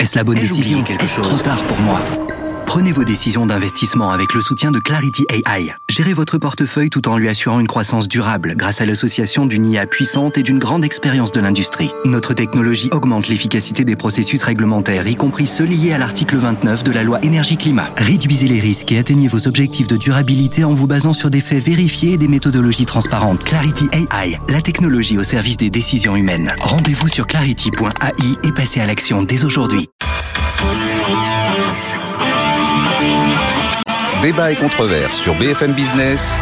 Est-ce la bonne décision? Quelque chose. Trop tard pour moi. Prenez vos décisions d'investissement avec le soutien de Clarity AI. Gérez votre portefeuille tout en lui assurant une croissance durable grâce à l'association d'une IA puissante et d'une grande expérience de l'industrie. Notre technologie augmente l'efficacité des processus réglementaires, y compris ceux liés à l'article 29 de la loi énergie-climat. Réduisez les risques et atteignez vos objectifs de durabilité en vous basant sur des faits vérifiés et des méthodologies transparentes. Clarity AI, la technologie au service des décisions humaines. Rendez-vous sur clarity.ai et passez à l'action dès aujourd'hui. Débat et controverse sur BFM Business.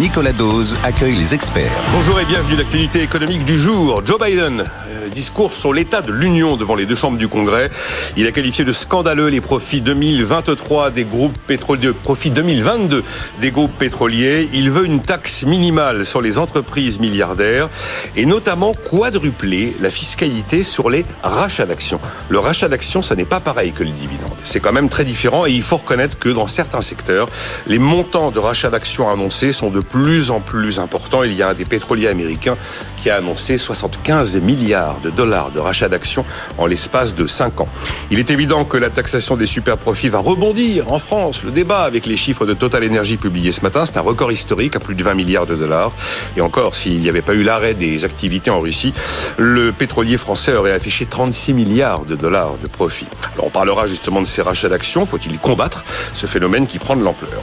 Nicolas Dose accueille les experts. Bonjour et bienvenue à l'actualité économique du jour. Joe Biden discours sur l'état de l'Union devant les deux chambres du Congrès. Il a qualifié de scandaleux les profits 2023 des groupes pétroliers, profits 2022 des groupes pétroliers. Il veut une taxe minimale sur les entreprises milliardaires et notamment quadrupler la fiscalité sur les rachats d'actions. Le rachat d'actions, ça n'est pas pareil que le dividende. C'est quand même très différent et il faut reconnaître que dans certains secteurs, les montants de rachat d'actions annoncés sont de plus en plus importants. Il y a des pétroliers américains qui a annoncé 75 milliards de dollars de rachat d'actions en l'espace de 5 ans. Il est évident que la taxation des super profits va rebondir en France. Le débat avec les chiffres de Total Energy publiés ce matin, c'est un record historique à plus de 20 milliards de dollars. Et encore, s'il n'y avait pas eu l'arrêt des activités en Russie, le pétrolier français aurait affiché 36 milliards de dollars de profits. Alors on parlera justement de ces rachats d'actions. Faut-il combattre ce phénomène qui prend de l'ampleur?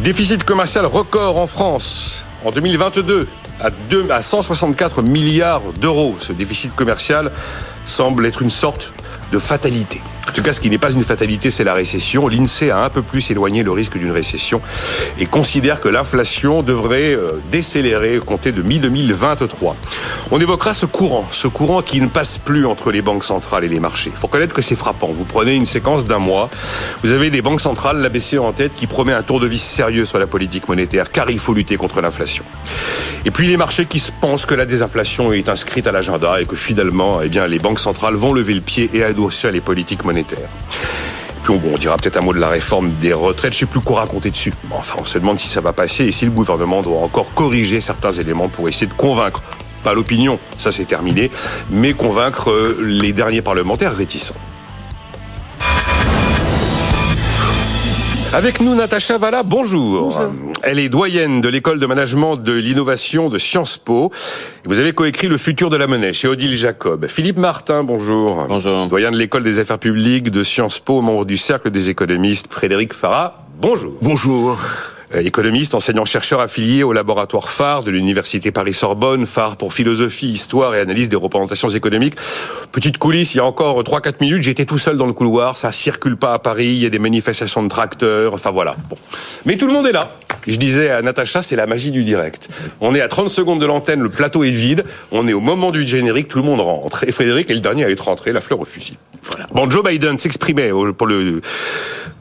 Déficit commercial record en France. En 2022, à, 2, à 164 milliards d'euros. Ce déficit commercial semble être une sorte de fatalité. En tout cas, ce qui n'est pas une fatalité, c'est la récession. L'INSEE a un peu plus éloigné le risque d'une récession et considère que l'inflation devrait euh, décélérer compter de mi-2023. On évoquera ce courant, ce courant qui ne passe plus entre les banques centrales et les marchés. Il faut reconnaître que c'est frappant. Vous prenez une séquence d'un mois, vous avez des banques centrales, la BCE en tête, qui promet un tour de vis sérieux sur la politique monétaire, car il faut lutter contre l'inflation. Et puis les marchés qui pensent que la désinflation est inscrite à l'agenda et que finalement, eh bien, les banques centrales vont lever le pied et adoucir les politiques monétaires puis on, dira peut-être un mot de la réforme des retraites. Je sais plus quoi raconter dessus. enfin, on se demande si ça va passer et si le gouvernement doit encore corriger certains éléments pour essayer de convaincre pas l'opinion, ça c'est terminé, mais convaincre euh, les derniers parlementaires réticents. Avec nous, Natacha Valla, bonjour. Elle est doyenne de l'école de management de l'innovation de Sciences Po. Vous avez coécrit Le futur de la monnaie chez Odile Jacob. Philippe Martin, bonjour. Bonjour. Doyen de l'école des affaires publiques de Sciences Po, membre du cercle des économistes. Frédéric Farah, bonjour. Bonjour. Euh, économiste, enseignant-chercheur affilié au laboratoire phare de l'Université Paris-Sorbonne, phare pour philosophie, histoire et analyse des représentations économiques. Petite coulisse, il y a encore 3-4 minutes, j'étais tout seul dans le couloir, ça circule pas à Paris, il y a des manifestations de tracteurs, enfin voilà. Bon. Mais tout le monde est là. Je disais à Natacha, c'est la magie du direct. On est à 30 secondes de l'antenne, le plateau est vide, on est au moment du générique, tout le monde rentre. Et Frédéric est le dernier à être rentré, la fleur au fusil. Voilà. Bon, Joe Biden s'exprimait pour le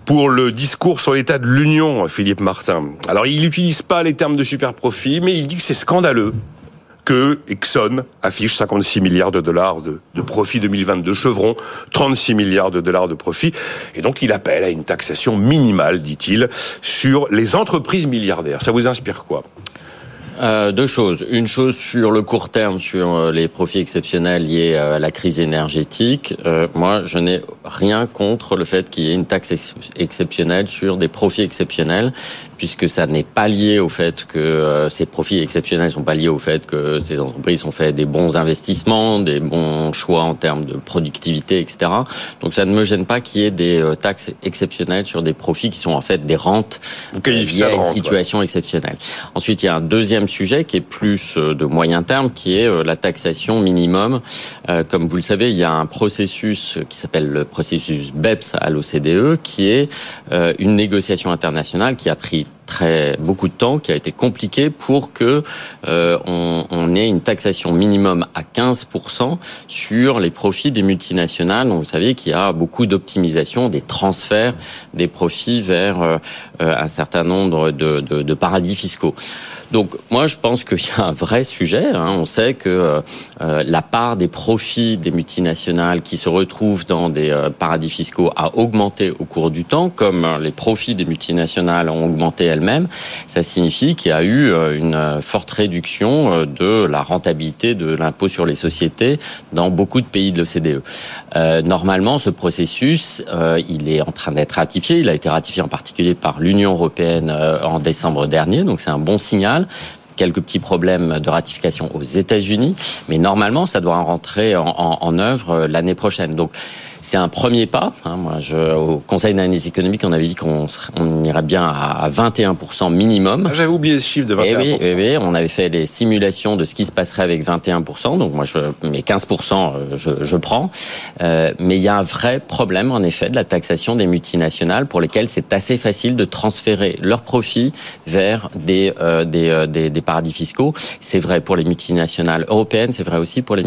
pour le discours sur l'état de l'Union, Philippe Martin. Alors, il n'utilise pas les termes de super profit, mais il dit que c'est scandaleux que Exxon affiche 56 milliards de dollars de, de, profit 2022, Chevron 36 milliards de dollars de profit, et donc il appelle à une taxation minimale, dit-il, sur les entreprises milliardaires. Ça vous inspire quoi? Euh, deux choses. Une chose sur le court terme, sur euh, les profits exceptionnels liés à la crise énergétique. Euh, moi, je n'ai rien contre le fait qu'il y ait une taxe exceptionnelle sur des profits exceptionnels, puisque ça n'est pas lié au fait que euh, ces profits exceptionnels sont pas liés au fait que ces entreprises ont fait des bons investissements, des bons choix en termes de productivité, etc. Donc ça ne me gêne pas qu'il y ait des euh, taxes exceptionnelles sur des profits qui sont en fait des rentes liées à une situation exceptionnelle. Ensuite, il y a un deuxième sujet qui est plus euh, de moyen terme, qui est la taxation minimum. Comme vous le savez, il y a un processus qui s'appelle le processus BEPS à l'OCDE, qui est une négociation internationale qui a pris très beaucoup de temps, qui a été compliqué pour que euh, on, ait une taxation minimum à 15% sur les profits des multinationales. Donc vous savez qu'il y a beaucoup d'optimisation, des transferts des profits vers euh, un certain nombre de paradis fiscaux. Donc moi je pense qu'il y a un vrai sujet. Hein. On sait que euh, euh, la part des profits des multinationales qui se retrouvent dans des euh, paradis fiscaux a augmenté au cours du temps, comme les profits des multinationales ont augmenté elles-mêmes. Ça signifie qu'il y a eu une forte réduction de la rentabilité de l'impôt sur les sociétés dans beaucoup de pays de l'OCDE. normalement, ce processus, il est en train d'être ratifié. Il a été ratifié en particulier par l'Union européenne en décembre dernier, donc c'est un bon signal quelques petits problèmes de ratification aux États-Unis, mais normalement, ça doit rentrer en, en, en œuvre l'année prochaine. Donc, c'est un premier pas. Hein. Moi, je, au Conseil d'analyse économique, on avait dit qu'on on irait bien à 21% minimum. Ah, J'avais oublié ce chiffre de 21%. Et oui, oui, on avait fait les simulations de ce qui se passerait avec 21%. Donc moi, je, mais 15%, euh, je, je prends. Euh, mais il y a un vrai problème, en effet, de la taxation des multinationales pour lesquelles c'est assez facile de transférer leurs profits vers des, euh, des, euh, des, des paradis fiscaux. C'est vrai pour les multinationales européennes, c'est vrai aussi pour les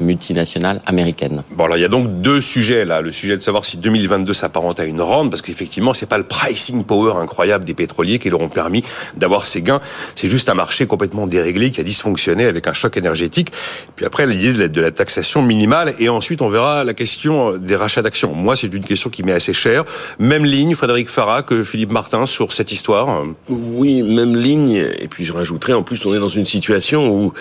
multinationales américaines. Bon, alors il y a donc deux sujets le sujet de savoir si 2022 s'apparente à une rente, parce qu'effectivement, c'est pas le pricing power incroyable des pétroliers qui leur ont permis d'avoir ces gains. C'est juste un marché complètement déréglé qui a dysfonctionné avec un choc énergétique. Puis après, l'idée de la taxation minimale, et ensuite on verra la question des rachats d'actions. Moi, c'est une question qui m'est assez chère. Même ligne, Frédéric Farah, que Philippe Martin sur cette histoire. Oui, même ligne. Et puis je rajouterais, en plus, on est dans une situation où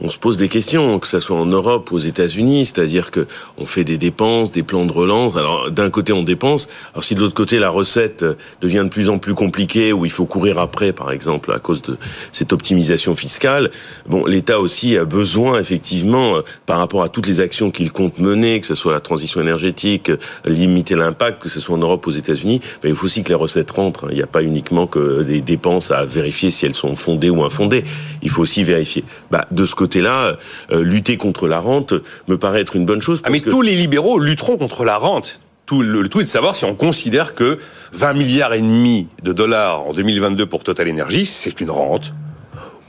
on se pose des questions, que ce soit en Europe ou aux États-Unis, c'est-à-dire que on fait des dépenses, des plans de relance. Alors d'un côté on dépense, alors si de l'autre côté la recette devient de plus en plus compliquée, où il faut courir après, par exemple, à cause de cette optimisation fiscale, bon, l'État aussi a besoin effectivement, euh, par rapport à toutes les actions qu'il compte mener, que ce soit la transition énergétique, limiter l'impact, que ce soit en Europe ou aux États-Unis, mais il faut aussi que les recettes rentrent. Il n'y a pas uniquement que des dépenses à vérifier si elles sont fondées ou infondées. Il faut aussi vérifier. Bah, de ce côté côté-là, euh, lutter contre la rente me paraît être une bonne chose. ah mais tous les libéraux lutteront contre la rente. Tout, le, tout est de savoir si on considère que 20 milliards et demi de dollars en 2022 pour Total Energy, c'est une rente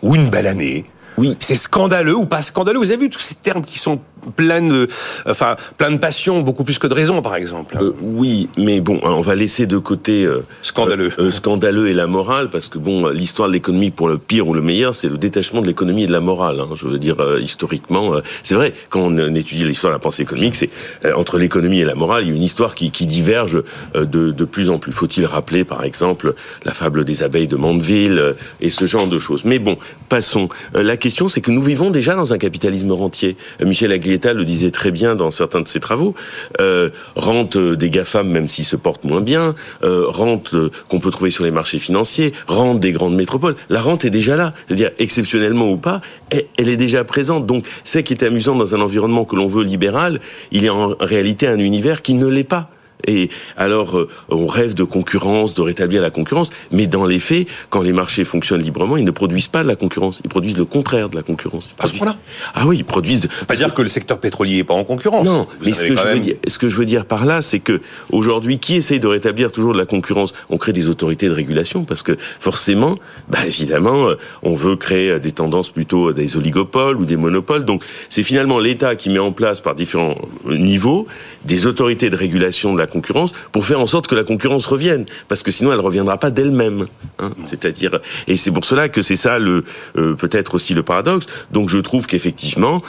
ou une belle année. Oui. C'est scandaleux ou pas scandaleux. Vous avez vu tous ces termes qui sont plein de, enfin, plein de passion, beaucoup plus que de raison, par exemple. Euh, oui, mais bon, on va laisser de côté euh, scandaleux, euh, scandaleux et la morale, parce que bon, l'histoire de l'économie, pour le pire ou le meilleur, c'est le détachement de l'économie et de la morale. Hein, je veux dire, historiquement, c'est vrai. Quand on étudie l'histoire de la pensée économique, c'est entre l'économie et la morale, il y a une histoire qui, qui diverge de, de plus en plus. Faut-il rappeler, par exemple, la fable des abeilles de Mandeville et ce genre de choses. Mais bon, passons. la question, c'est que nous vivons déjà dans un capitalisme rentier. Michel Aguilar le disait très bien dans certains de ses travaux, euh, rente des GAFAM même s'ils se portent moins bien, euh, rente qu'on peut trouver sur les marchés financiers, rente des grandes métropoles. La rente est déjà là, c'est-à-dire exceptionnellement ou pas, elle est déjà présente. Donc, ce qui est amusant dans un environnement que l'on veut libéral, il y a en réalité un univers qui ne l'est pas. Et alors, euh, on rêve de concurrence, de rétablir la concurrence, mais dans les faits, quand les marchés fonctionnent librement, ils ne produisent pas de la concurrence, ils produisent le contraire de la concurrence. À ce point-là Ah oui, ils produisent... Pas dire que le secteur pétrolier est pas en concurrence. Non, mais ce que, je veux dire, ce que je veux dire par là, c'est que aujourd'hui, qui essaye de rétablir toujours de la concurrence? On crée des autorités de régulation, parce que forcément, bah évidemment, euh, on veut créer euh, des tendances plutôt des oligopoles ou des monopoles. Donc, c'est finalement l'État qui met en place par différents niveaux des autorités de régulation de la concurrence pour faire en sorte que la concurrence revienne, parce que sinon elle reviendra pas d'elle-même. Hein. C'est-à-dire, et c'est pour cela que c'est ça le euh, peut-être aussi le paradoxe. Donc je trouve qu'effectivement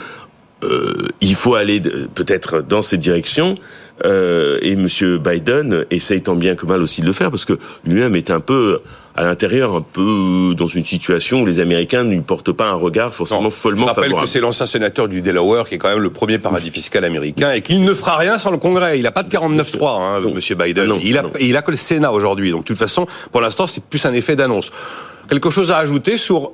euh, il faut aller peut-être dans cette direction. Euh, et Monsieur Biden essaye tant bien que mal aussi de le faire parce que lui-même est un peu à l'intérieur un peu dans une situation où les Américains ne lui portent pas un regard forcément follement favorable. Je rappelle que c'est l'ancien sénateur du Delaware qui est quand même le premier paradis fiscal américain et qu'il ne fera rien sans le Congrès. Il n'a pas de 49-3, hein, Monsieur Biden. il, a, il a que le Sénat aujourd'hui. Donc de toute façon, pour l'instant, c'est plus un effet d'annonce. Quelque chose à ajouter sur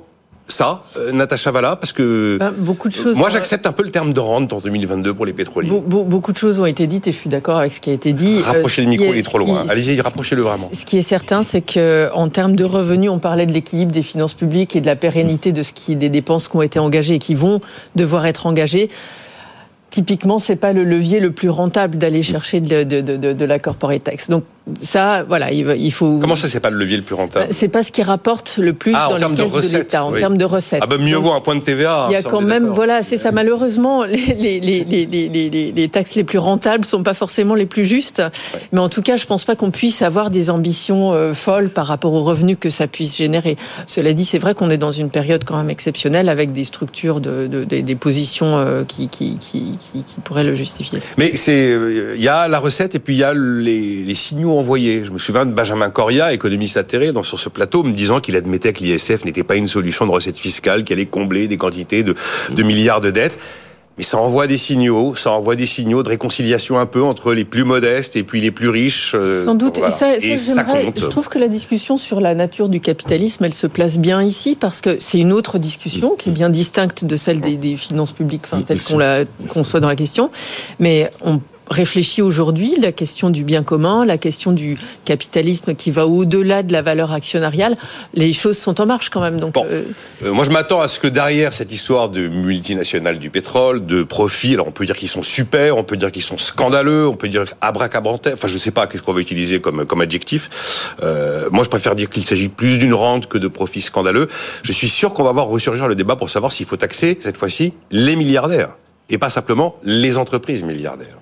ça, euh, Natacha Valla, parce que bah, beaucoup de choses. Moi, j'accepte un peu le terme de rente en 2022 pour les pétroliers. beaucoup de choses ont été dites et je suis d'accord avec ce qui a été dit. Rapprochez le micro, il est trop loin. Allez-y, rapprochez-le vraiment. Ce qui est certain, c'est que en termes de revenus, on parlait de l'équilibre des finances publiques et de la pérennité de ce qui des dépenses qui ont été engagées et qui vont devoir être engagées typiquement, c'est pas le levier le plus rentable d'aller chercher de, de, de, de, la corporate tax. Donc, ça, voilà, il faut. Comment ça, c'est pas le levier le plus rentable C'est pas ce qui rapporte le plus ah, dans les caisses de, l'État en termes de recettes. Ah ben mieux vaut un point de TVA. Il y a quand même, voilà, c'est ça. Malheureusement, les, les, les, les, taxes les plus rentables sont pas forcément les plus justes. Mais en tout cas, je pense pas qu'on puisse avoir des ambitions euh, folles par rapport aux revenus que ça puisse générer. Cela dit, c'est vrai qu'on est dans une période quand même exceptionnelle avec des structures de, de des positions euh, qui, qui, qui, qui, pourraient le justifier. Mais c'est, il y a la recette et puis il y a les, les signaux Je me souviens de Benjamin Coria, économiste atterré, dans, sur ce plateau, me disant qu'il admettait que l'ISF n'était pas une solution de recette fiscale, qui allait combler des quantités de, de milliards de dettes. Mais ça envoie des signaux, ça envoie des signaux de réconciliation un peu entre les plus modestes et puis les plus riches. Euh, Sans doute. Et, ça, ça, compte. Je trouve que la discussion sur la nature du capitalisme, elle se place bien ici parce que c'est une autre discussion qui est bien distincte de celle des, des finances publiques, enfin, telle qu'on la conçoit dans la question. Mais on réfléchit aujourd'hui, la question du bien commun, la question du capitalisme qui va au-delà de la valeur actionnariale, les choses sont en marche quand même. Donc, euh, euh, moi je m'attends à ce que derrière cette histoire de multinationales du pétrole, de profits, alors on peut dire qu'ils sont super, on peut dire qu'ils sont scandaleux, on peut dire abracabrantaire, enfin je sais pas qu'est-ce qu'on va utiliser comme, comme adjectif. Euh, moi je préfère dire qu'il s'agit plus d'une rente que de profits scandaleux. Je suis sûr qu'on va voir ressurgir le débat pour savoir s'il faut taxer cette fois-ci les milliardaires et pas simplement les entreprises milliardaires.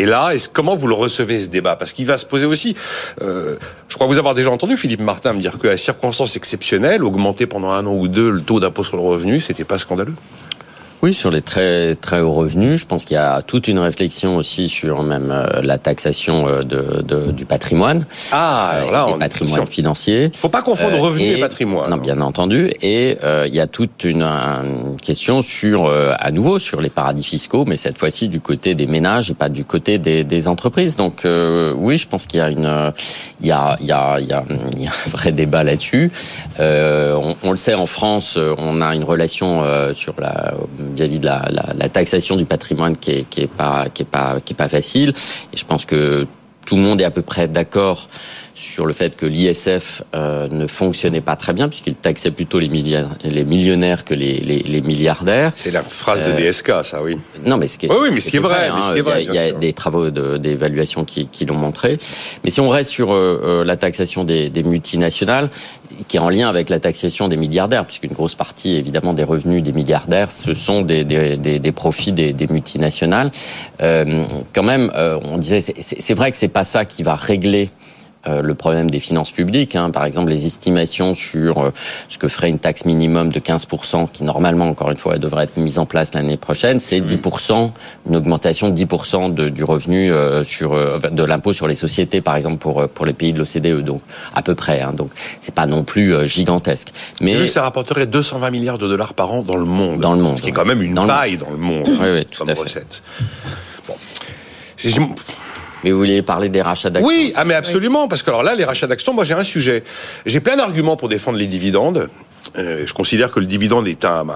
Et là, est comment vous le recevez ce débat? Parce qu'il va se poser aussi. Euh, je crois vous avoir déjà entendu Philippe Martin me dire qu'à circonstances exceptionnelles, augmenter pendant un an ou deux le taux d'impôt sur le revenu, c'était pas scandaleux. Oui, sur les très très hauts revenus, je pense qu'il y a toute une réflexion aussi sur même euh, la taxation euh, de, de, du patrimoine. Ah, alors là, on patrimoine financier. Faut pas confondre euh, revenu et, patrimoine. Non, bien entendu. Et il y a toute une, question sur, à nouveau, sur les paradis fiscaux, mais cette fois-ci du côté des ménages et pas du côté des, des entreprises. Donc oui, je pense qu'il y a une, il y a, il y a, il y a, il y a un vrai débat là-dessus. On, on, le sait en France, on a une relation sur la vis-à-vis de la, taxation du patrimoine qui est, qui est pas qui est pas qui est pas facile. Et je pense que tout le monde est à peu près d'accord sur le fait que l'ISF euh, ne fonctionnait pas très bien puisqu'il taxait plutôt les, les millionnaires que les, les, les milliardaires. C'est la phrase de euh, DSK, ça, oui. Non, mais ce qui est, oui, oui, mais ce qui est vrai. Hein, il y a, des travaux d'évaluation qui, qui l'ont montré. Mais si on reste sur euh, euh, la taxation des, des, multinationales, qui est en lien avec la taxation des milliardaires, puisqu'une grosse partie, évidemment, des revenus des milliardaires, ce sont des, des, des profits des, multinationales. Euh, quand même, on disait, c'est vrai que c'est pas ça qui va régler euh, le problème des finances publiques. Hein. Par exemple, les estimations sur euh, ce que ferait une taxe minimum de 15%, qui normalement, encore une fois, devrait être mise en place l'année prochaine, c'est 10%, une augmentation de 10% de, du revenu euh, sur de l'impôt sur les sociétés, par exemple, pour pour les pays de l'OCDE. Donc à peu près. Hein. Donc c'est pas non plus gigantesque. Mais Vu que ça rapporterait 220 milliards de dollars par an dans le monde. Dans le monde. Ce qui est quand même une dans dans le monde. Oui, oui, tout comme à recette. Bon. Mais vous vouliez parler des rachats d'actions Oui, ah mais absolument, parce que alors là, les rachats d'actions, moi j'ai un sujet. J'ai plein d'arguments pour défendre les dividendes. Euh, je considère que le dividende est un,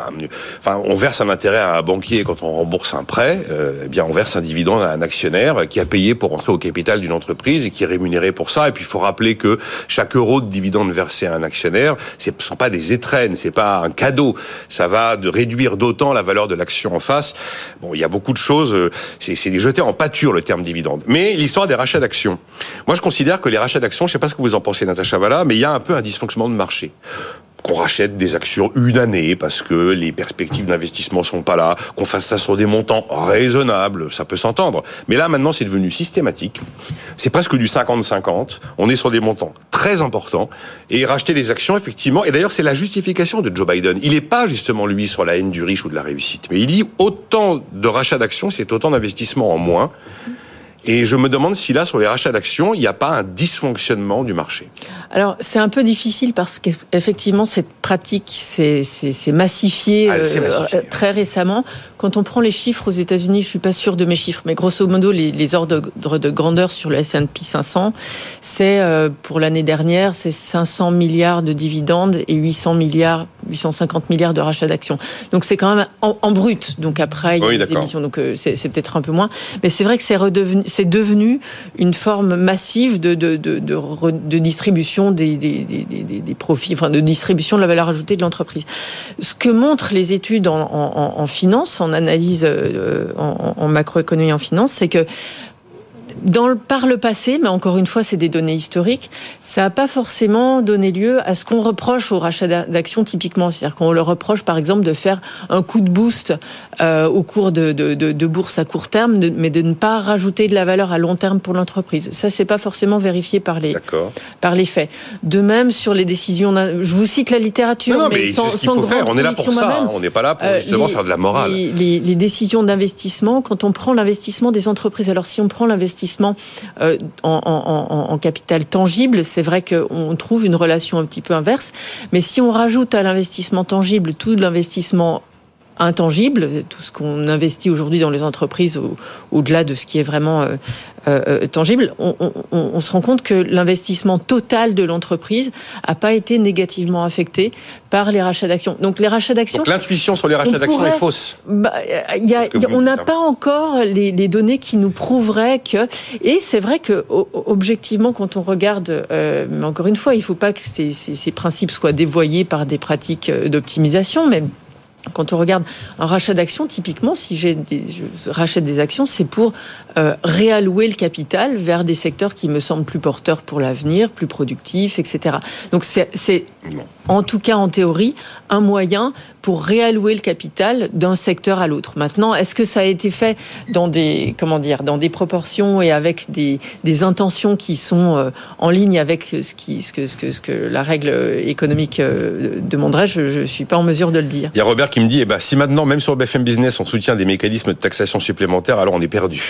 enfin, on verse un intérêt à un banquier quand on rembourse un prêt. Euh, eh bien, on verse un dividende à un actionnaire qui a payé pour entrer au capital d'une entreprise et qui est rémunéré pour ça. Et puis, il faut rappeler que chaque euro de dividende versé à un actionnaire, ce ne sont pas des étrennes, c'est pas un cadeau. Ça va de réduire d'autant la valeur de l'action en face. Bon, il y a beaucoup de choses. Euh, c'est des jetés en pâture le terme dividende. Mais l'histoire des rachats d'actions. Moi, je considère que les rachats d'actions, je sais pas ce que vous en pensez, Natacha Valla, mais il y a un peu un dysfonctionnement de marché qu'on rachète des actions une année parce que les perspectives d'investissement sont pas là, qu'on fasse ça sur des montants raisonnables, ça peut s'entendre. Mais là, maintenant, c'est devenu systématique. C'est presque du 50-50. On est sur des montants très importants. Et racheter les actions, effectivement, et d'ailleurs, c'est la justification de Joe Biden. Il n'est pas justement, lui, sur la haine du riche ou de la réussite. Mais il dit autant de rachats d'actions, c'est autant d'investissements en moins. Et je me demande si là, sur les rachats d'actions, il n'y a pas un dysfonctionnement du marché. Alors, c'est un peu difficile parce qu'effectivement, cette pratique s'est massifiée, ah, euh, très récemment. Quand on prend les chiffres aux États-Unis, je suis pas sûr de mes chiffres, mais grosso modo, les, les ordres de grandeur sur le S&P 500, c'est euh, pour l'année dernière, c'est 500 milliards de dividendes et 800 milliards, 850 milliards de rachats d'actions. Donc c'est quand même en, brut. Donc après, il y a des émissions, donc euh, c'est peut-être un peu moins. Mais c'est vrai que c'est redevenu c'est devenu une forme massive de, de, de, de distribution des, des, des, des, profits, enfin de distribution de la valeur ajoutée de l'entreprise. Ce que montrent les études en, en, finance, en analyse, euh, en, en macroéconomie en finance, c'est que dans le, par le passé, mais encore une fois, c'est des données historiques, ça n'a pas forcément donné lieu à ce qu'on reproche au rachat d'actions typiquement. C'est-à-dire qu'on leur reproche, par exemple, de faire un coup de boost euh, au cours de, de, de, de, bourse à court terme, mais de ne pas rajouter de la valeur à long terme pour l'entreprise. Ça, c'est pas forcément vérifié par les, par les faits. De même, sur les décisions... Je vous cite la littérature, non, mais, sans, c'est ce qu'il faut faire. On est là pour ça. On n'est pas là pour euh, justement faire de la morale. Les, les, les décisions d'investissement, quand on prend l'investissement des entreprises, alors si on prend l'investissement euh, en, capital tangible, c'est vrai qu'on trouve une relation un petit peu inverse. Mais si on rajoute à l'investissement tangible tout l'investissement intangible, tout ce qu'on investit aujourd'hui dans les entreprises au-delà de ce qui est vraiment euh, euh, euh, tangible, on, se rend compte que l'investissement total de l'entreprise n'a pas été négativement affecté par les rachats d'actions. Donc les rachats d'actions. Donc l'intuition sur les rachats d'actions est fausse. Bah, y a, on n'a pas encore les, données qui nous prouveraient que. Et c'est vrai que objectivement, quand on regarde, mais encore une fois, il ne faut pas que ces, ces principes soient dévoyés par des pratiques d'optimisation, mais quand on regarde un rachat d'actions, typiquement, si j'ai des, je rachète des actions, c'est pour euh, réallouer le capital vers des secteurs qui me semblent plus porteurs pour l'avenir, plus productifs, etc. Donc c'est, en tout cas en théorie, un moyen pour réallouer le capital d'un secteur à l'autre. Maintenant, est-ce que ça a été fait dans des comment dire, dans des proportions et avec des, des intentions qui sont euh, en ligne avec ce qui ce que ce que, ce que la règle économique euh, demanderait? Je ne suis pas en mesure de le dire. Il y a Robert qui me dit, eh ben, si maintenant, même sur BFM Business, on soutient des mécanismes de taxation supplémentaires, alors on est perdu.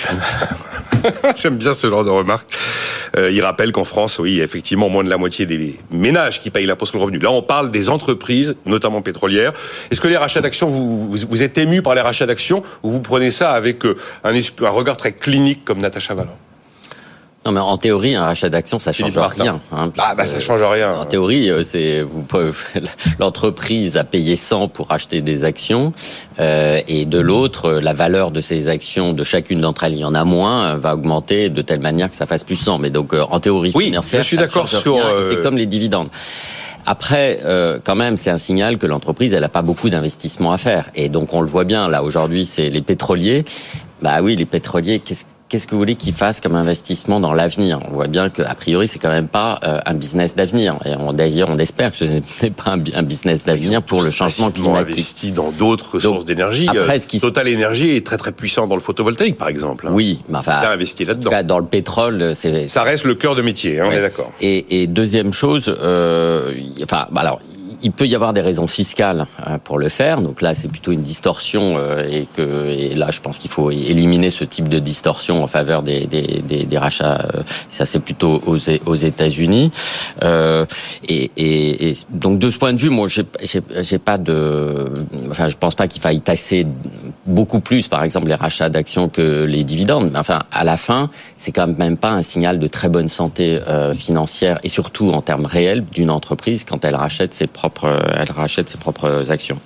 J'aime bien ce genre de remarque. Euh, il rappelle qu'en France, oui, il y a effectivement moins de la moitié des ménages qui payent l'impôt sur le Là, on parle des entreprises, notamment pétrolières. Est-ce que les rachats d'actions, vous, êtes ému par les rachats d'actions ou vous prenez ça avec euh, un, regard très clinique comme Natacha Vallon non, mais en théorie, un rachat d'actions, ça change rien. Hein, ah, bah, ça change rien. En théorie, euh, c'est vous l'entreprise a payé 100 pour acheter des actions, euh, et de l'autre, la valeur de ces actions, de chacune d'entre elles, il y en a moins, euh, va augmenter de telle manière que ça fasse plus 100. Mais donc, euh, en théorie oui, financière, je suis d'accord sur. C'est comme les dividendes. Après, euh, quand même, c'est un signal que l'entreprise, elle n'a pas beaucoup d'investissement à faire. Et donc, on le voit bien, là, aujourd'hui, c'est les pétroliers. Bah oui, les pétroliers, qu'est-ce qu'est-ce que vous voulez qu'ils fassent comme investissement dans l'avenir? On voit bien qu'a priori, c'est quand même pas euh, un business d'avenir. Et d'ailleurs, on espère que ce n'est pas un, business d'avenir pour le changement climatique. investi dans d'autres sources d'énergie. Après, ce qui... Total Énergie est très très puissant dans le photovoltaïque, par exemple. Hein. Oui, mais enfin, il a investi là-dedans. Dans le pétrole, c'est ça reste le cœur de métier. Hein, on est d'accord. Et, et, deuxième chose, euh, enfin, alors il peut y avoir des raisons fiscales euh, pour le faire. Donc là, c'est plutôt une distorsion euh, et que et là, je pense qu'il faut éliminer ce type de distorsion en faveur des, des, des, des rachats. Euh, ça, c'est plutôt aux, aux États-Unis. Euh, et, et, et, donc de ce point de vue, moi, j'ai pas de, enfin, je pense pas qu'il faille taxer beaucoup plus, par exemple, les rachats d'actions que les dividendes. Mais enfin, à la fin, c'est quand même pas un signal de très bonne santé financière et surtout en termes réels d'une entreprise quand elle rachète ses propres elle rachète ses propres actions.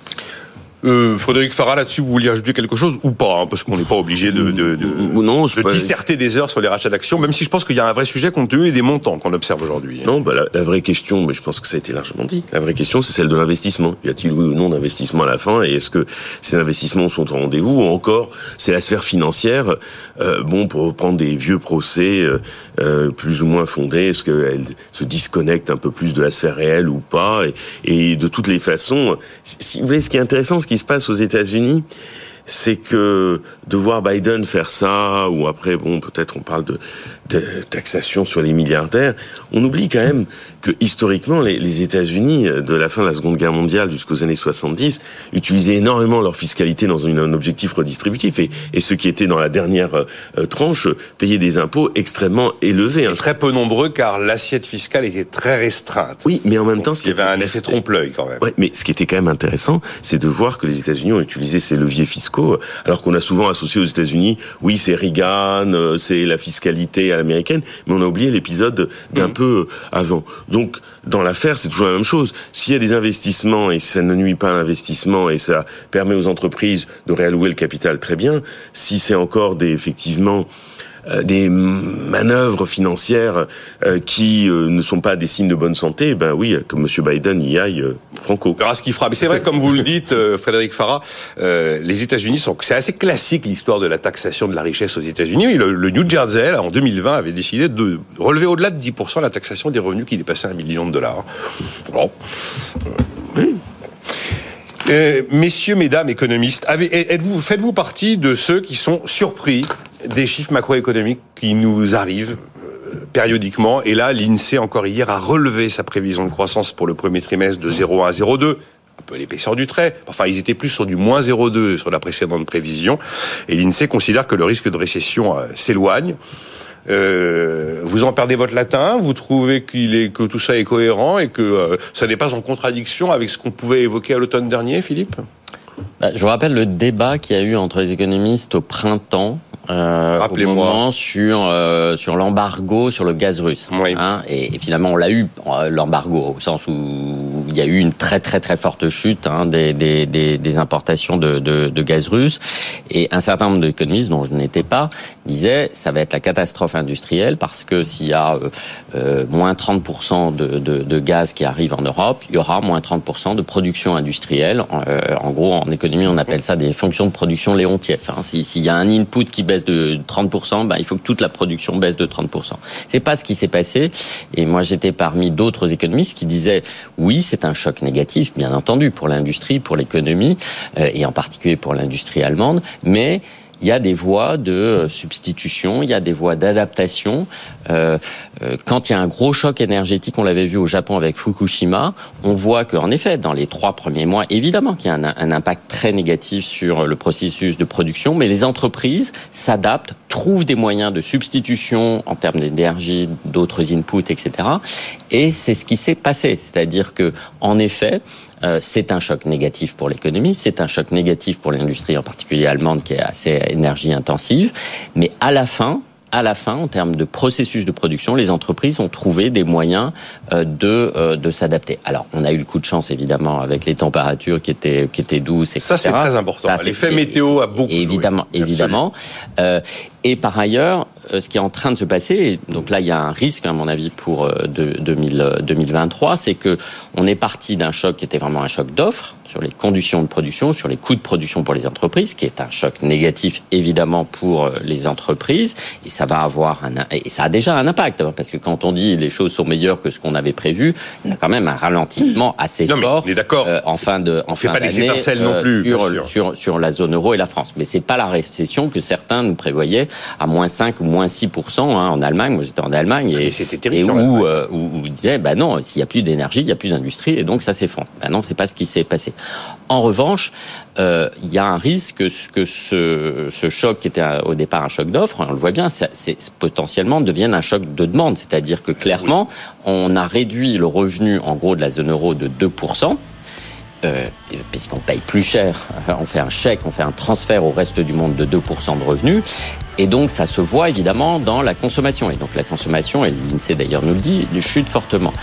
Euh, Frédéric Farah, là-dessus, vous vouliez ajouter quelque chose ou pas hein, Parce qu'on n'est pas obligé de, de, de, non, de disserter des heures sur les rachats d'actions, même si je pense qu'il y a un vrai sujet compte tenu des montants qu'on observe aujourd'hui. Non, bah, la, vraie question, mais je pense que ça a été largement dit, la vraie question, c'est celle de l'investissement. Y a-t-il oui ou non d'investissement à la fin Et est-ce que ces investissements sont au rendez-vous Ou encore, c'est la sphère financière, euh, bon, pour reprendre des vieux procès euh, euh plus ou moins fondés, est-ce qu'elle se disconnecte un peu plus de la sphère réelle ou pas et, et de toutes les façons, si vous voulez, ce qui est intéressant, qui se passe aux États-Unis, c'est que de voir Biden faire ça, ou après, bon, peut-être on parle de, de, taxation sur les milliardaires, on oublie quand même que historiquement, les, les États-Unis, euh, de la fin de la Seconde Guerre mondiale jusqu'aux années 70, utilisaient énormément leur fiscalité dans une, un objectif redistributif, et, et ceux qui étaient dans la dernière euh, tranche payaient des impôts extrêmement élevés. Hein. Très peu nombreux, car l'assiette fiscale était très restreinte. Oui, mais en même temps... Ce il y avait un effet trompe-l'œil quand même. Ouais, mais ce qui était quand même intéressant, c'est de voir que les États-Unis ont utilisé ces leviers fiscaux, alors qu'on a souvent associé aux États-Unis, oui, c'est Reagan, euh, c'est la fiscalité américaine, mais on a oublié l'épisode d'un mm. peu avant. Donc, dans l'affaire, c'est toujours la même chose. S'il y a des investissements et ça ne nuit pas à l'investissement et ça permet aux entreprises de réallouer le capital, très bien. Si c'est encore des, effectivement, des manœuvres financières qui ne sont pas des signes de bonne santé, ben oui, que M. Biden y aille franco. On ce qu'il fera. Mais c'est vrai, comme vous le dites, Frédéric Farah, les États-Unis sont. C'est assez classique l'histoire de la taxation de la richesse aux États-Unis. Le, New Jersey, en 2020, avait décidé de relever au-delà de 10% la taxation des revenus qui dépassaient un million de dollars. Bon. Euh, messieurs, mesdames, économistes, êtes-vous, faites-vous partie de ceux qui sont surpris des chiffres macroéconomiques qui nous arrivent euh, périodiquement Et là, l'INSEE, encore hier, a relevé sa prévision de croissance pour le premier trimestre de 0,1 à 0,2 un peu l'épaisseur du trait. Enfin, ils étaient plus sur du moins 0,2 sur la précédente prévision. Et l'INSEE considère que le risque de récession euh, s'éloigne. Euh, vous en perdez votre latin, vous trouvez qu'il est que tout ça est cohérent et que ça n'est pas en contradiction avec ce qu'on pouvait évoquer à l'automne dernier, Philippe? Bah, Je vous rappelle le débat qu'il y a eu entre les économistes au printemps euh, Rappelez-moi sur euh, sur l'embargo sur le gaz russe. Hein, et, finalement, on l'a eu euh, l'embargo au sens où il y a eu une très très très forte chute hein, des, des, des, des, importations de, de, de, gaz russe. Et un certain nombre d'économistes, dont je n'étais pas, disaient ça va être la catastrophe industrielle parce que s'il y a euh, moins 30% de, de, de, gaz qui arrive en Europe, il y aura moins 30% de production industrielle. En, en, gros, en économie, on appelle ça des fonctions de production Léontief. Hein. S'il y a un input qui baisse de 30%, bah, il faut que toute la production baisse de 30%. C'est pas ce qui s'est passé. Et moi, j'étais parmi d'autres économistes qui disaient oui, c'est un choc négatif, bien entendu, pour l'industrie, pour l'économie, euh, et en particulier pour l'industrie allemande, mais il y a des voies de substitution, il y a des voies d'adaptation. Euh, euh, quand il y a un gros choc énergétique, on l'avait vu au Japon avec Fukushima, on voit qu'en effet, dans les trois premiers mois, évidemment qu'il y a un, un, impact très négatif sur le processus de production, mais les entreprises s'adaptent, trouvent des moyens de substitution en termes d'énergie, d'autres inputs, etc. Et c'est ce qui s'est passé, c'est-à-dire que, en effet, euh, c'est un choc négatif pour l'économie, c'est un choc négatif pour l'industrie, en particulier allemande, qui est assez énergie intensive. Mais à la fin, à la fin, en termes de processus de production, les entreprises ont trouvé des moyens euh, de, euh, de s'adapter. Alors, on a eu le coup de chance, évidemment, avec les températures qui étaient, qui étaient douces, etc. Ça, c'est très important. L'effet météo a beaucoup Évidemment, joué. évidemment. Euh, et par ailleurs, euh, ce qui est en train de se passer, donc là il y a un risque à mon avis pour 2023, c'est que on est parti d'un choc qui était vraiment un choc d'offres sur les conditions de production, sur les coûts de production pour les entreprises, qui est un choc négatif évidemment pour les entreprises, et ça va avoir un et ça a déjà un impact hein, parce que quand on dit les choses sont meilleures que ce qu'on avait prévu, il y a quand même un ralentissement assez fort. d'accord. Euh, en fin de en fin d'année euh, sur, sur, sur la zone euro et la France, mais c'est pas la récession que certains nous prévoyaient à moins 5 ou moins 6% hein, en Allemagne. Moi, j'étais en Allemagne et, c'était terrifiant. Et euh, où, où, où, disait, bah non, s'il y a plus d'énergie, il y a plus d'industrie, et donc ça s'effondre. Ben non, c'est pas ce qui s'est passé. En revanche, euh, il y a un risque que ce, ce, choc qui était au départ un choc d'offre, on le voit bien, c'est potentiellement devienne un choc de demande. C'est-à-dire que clairement, on a réduit le revenu en gros de la zone euro de 2%. Euh, puisqu'on paye plus cher, on fait un chèque, on fait un transfert au reste du monde de 2% de revenus, et donc ça se voit évidemment dans la consommation. Et donc la consommation, et l'INSEE d'ailleurs nous le dit, chute fortement.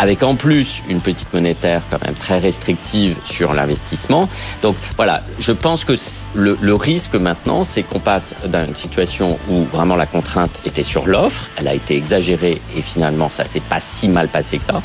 Avec en plus une petite monétaire quand même très restrictive sur l'investissement. Donc voilà, je pense que le, le risque maintenant, c'est qu'on passe d'une situation où vraiment la contrainte était sur l'offre, elle a été exagérée et finalement ça s'est pas si mal passé que ça,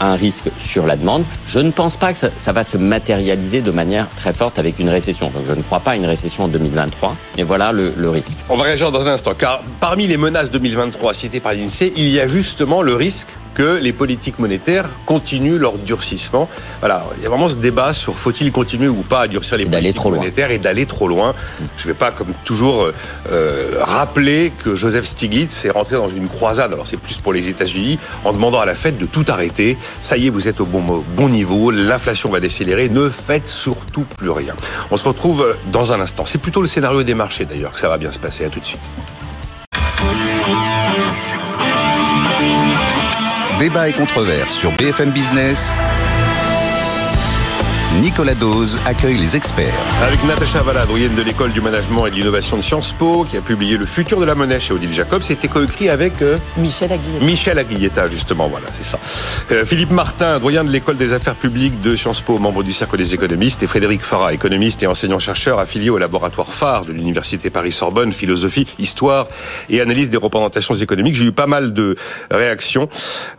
un risque sur la demande. Je ne pense pas que ça, va se matérialiser de manière très forte avec une récession. Donc je ne crois pas à une récession en 2023. Mais voilà le, le risque. On va réagir dans un instant, car parmi les menaces 2023 citées par l'INSEE, il y a justement le risque que les politiques monétaires continuent leur durcissement. Voilà, il y a vraiment ce débat sur faut-il continuer ou pas à durcir les politiques trop monétaires et d'aller trop loin. Je ne vais pas, comme toujours, euh, rappeler que Joseph Stiglitz est rentré dans une croisade. Alors c'est plus pour les États-Unis en demandant à la Fed de tout arrêter. Ça y est, vous êtes au bon, bon niveau. L'inflation va décélérer. Ne faites surtout plus rien. On se retrouve dans un instant. C'est plutôt le scénario des marchés d'ailleurs que ça va bien se passer. À tout de suite. Débat et controverse sur BFM Business. Nicolas Dose accueille les experts. Avec Natacha Valla, doyenne de l'école du management et de l'innovation de Sciences Po, qui a publié Le futur de la monnaie chez Odile Jacob. C'était coécrit avec euh, Michel Aguilletta. Michel Aguilletta, justement, voilà, c'est ça. Euh, Philippe Martin, doyen de l'école des affaires publiques de Sciences Po, membre du Cercle des économistes, et Frédéric Farah, économiste et enseignant-chercheur affilié au laboratoire phare de l'Université Paris-Sorbonne, philosophie, histoire et analyse des représentations économiques. J'ai eu pas mal de réactions.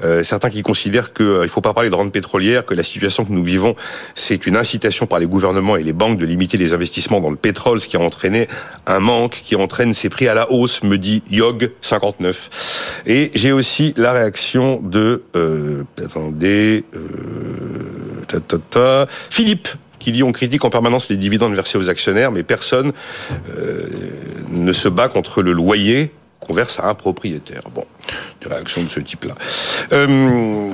Euh, certains qui considèrent qu'il ne faut pas parler de rente pétrolière, que la situation que nous vivons, c'est une incitation par les gouvernements et les banques de limiter les investissements dans le pétrole, ce qui a entraîné un manque, qui entraîne ces prix à la hausse, me dit Yog 59. Et j'ai aussi la réaction de euh, attendez euh, Philippe qui dit on critique en permanence les dividendes versés aux actionnaires, mais personne euh, ne se bat contre le loyer qu'on verse à un propriétaire. Bon, des réactions de ce type-là. Euh,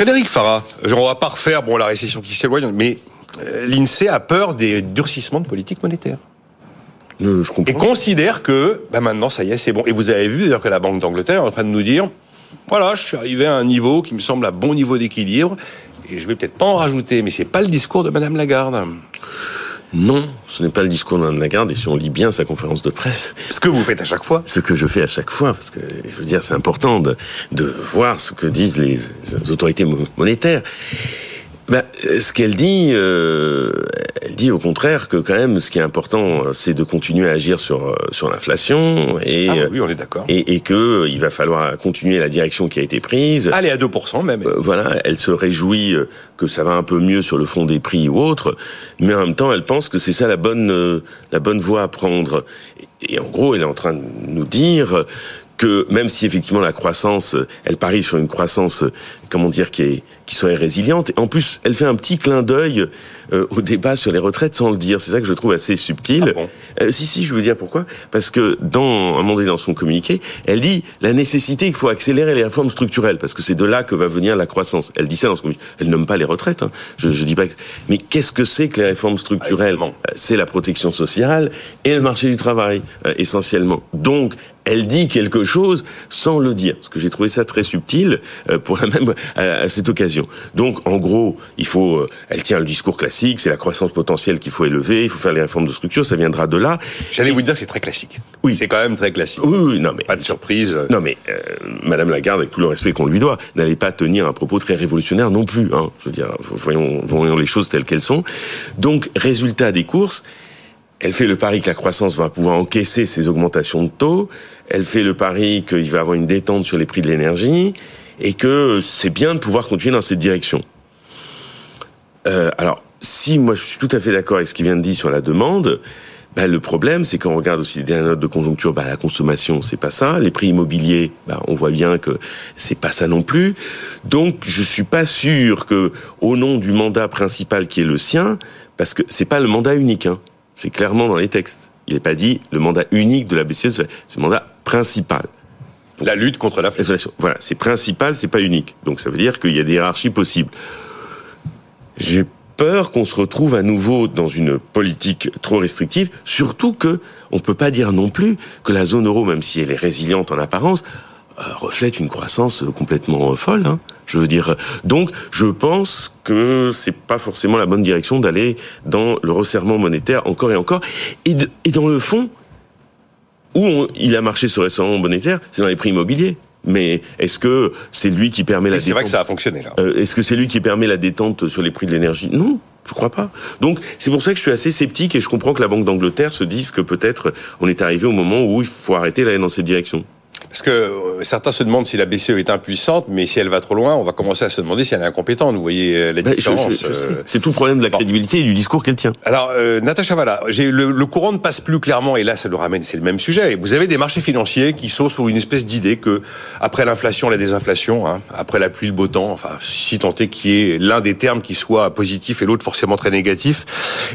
Frédéric Farah, on va pas refaire bon, la récession qui s'éloigne, mais euh, l'INSEE a peur des durcissements de politique monétaire. Euh, je comprends. Et considère que bah maintenant, ça y est, c'est bon. Et vous avez vu d'ailleurs que la Banque d'Angleterre est en train de nous dire voilà, je suis arrivé à un niveau qui me semble un bon niveau d'équilibre, et je vais peut-être pas en rajouter, mais c'est pas le discours de Madame Lagarde. Non, ce n'est pas le discours de Lagarde, et si on lit bien sa conférence de presse. Ce que vous faites à chaque fois. Ce que je fais à chaque fois, parce que, je veux dire, c'est important de, de voir ce que disent les, les autorités monétaires. Ben, ce qu'elle dit, euh, elle dit au contraire que quand même, ce qui est important, c'est de continuer à agir sur sur l'inflation et ah oui, on est d'accord. Et, et que il va falloir continuer la direction qui a été prise. Aller à 2% même. Euh, voilà, elle se réjouit que ça va un peu mieux sur le fond des prix ou autre, mais en même temps, elle pense que c'est ça la bonne euh, la bonne voie à prendre. Et en gros, elle est en train de nous dire que même si effectivement la croissance, elle parie sur une croissance, comment dire, qui est qui soit résiliente. En plus, elle fait un petit clin d'œil euh, au débat sur les retraites sans le dire. C'est ça que je trouve assez subtil. Ah bon euh, si, si, je veux dire pourquoi. Parce que dans un moment donné dans son communiqué, elle dit la nécessité qu'il faut accélérer les réformes structurelles parce que c'est de là que va venir la croissance. Elle dit ça dans son communiqué. Elle nomme pas les retraites. Hein. Je, je dis pas. Que... Mais qu'est-ce que c'est que les réformes structurelles ah, C'est la protection sociale et le marché du travail euh, essentiellement. Donc elle dit quelque chose sans le dire. Parce que j'ai trouvé ça très subtil euh, pour la même à, à cette occasion. Donc, en gros, il faut, euh, elle tient le discours classique, c'est la croissance potentielle qu'il faut élever, il faut faire les réformes de structure, ça viendra de là. J'allais vous dire que c'est très classique. Oui, c'est quand même très classique. Oui, oui non mais pas de surprise. Non mais euh, Madame Lagarde, avec tout le respect qu'on lui doit, n'allait pas tenir un propos très révolutionnaire non plus. Hein. Je veux dire, voyons, voyons les choses telles qu'elles sont. Donc, résultat des courses. Elle fait le pari que la croissance va pouvoir encaisser ces augmentations de taux. Elle fait le pari qu'il va avoir une détente sur les prix de l'énergie et que c'est bien de pouvoir continuer dans cette direction. Euh, alors, si moi je suis tout à fait d'accord avec ce qu'il vient de dire sur la demande, bah, le problème, c'est quand on regarde aussi les dernières notes de conjoncture, bah, la consommation, c'est pas ça. Les prix immobiliers, bah, on voit bien que c'est pas ça non plus. Donc, je suis pas sûr que, au nom du mandat principal qui est le sien, parce que c'est pas le mandat unique, hein. C'est clairement dans les textes. Il n'est pas dit le mandat unique de la BCE, c'est le mandat principal. La lutte contre l'inflation. Voilà, c'est principal, c'est pas unique. Donc ça veut dire qu'il y a des hiérarchies possibles. J'ai peur qu'on se retrouve à nouveau dans une politique trop restrictive, surtout que on peut pas dire non plus que la zone euro, même si elle est résiliente en apparence, euh, reflète une croissance complètement folle. Hein. Je veux dire, donc je pense que c'est pas forcément la bonne direction d'aller dans le resserrement monétaire encore et encore. Et, dans le fond, où il a marché ce resserrement monétaire, c'est dans les prix immobiliers. Mais est-ce que c'est lui qui permet la C'est vrai que ça a fonctionné là. Euh, est-ce que c'est lui qui permet la détente sur les prix de l'énergie? Non, je crois pas. Donc c'est pour ça que je suis assez sceptique et je comprends que la Banque d'Angleterre se dise que peut-être on est arrivé au moment où il faut arrêter d'aller dans cette direction. Parce que euh, certains se demandent si la BCE est impuissante, mais si elle va trop loin, on va commencer à se demander si elle est incompétente. Vous voyez euh, la différence. Je, je, je c'est tout le problème de la crédibilité et du discours qu'elle tient. Alors, euh, Natacha Valla, le, le, courant ne passe plus clairement, et là, ça nous ramène, c'est le même sujet. Vous avez des marchés financiers qui sont sur une espèce d'idée que après l'inflation, la désinflation, hein, après la pluie, le beau temps, enfin, si tant est qu'il y ait l'un des termes qui soit positif et l'autre forcément très négatif,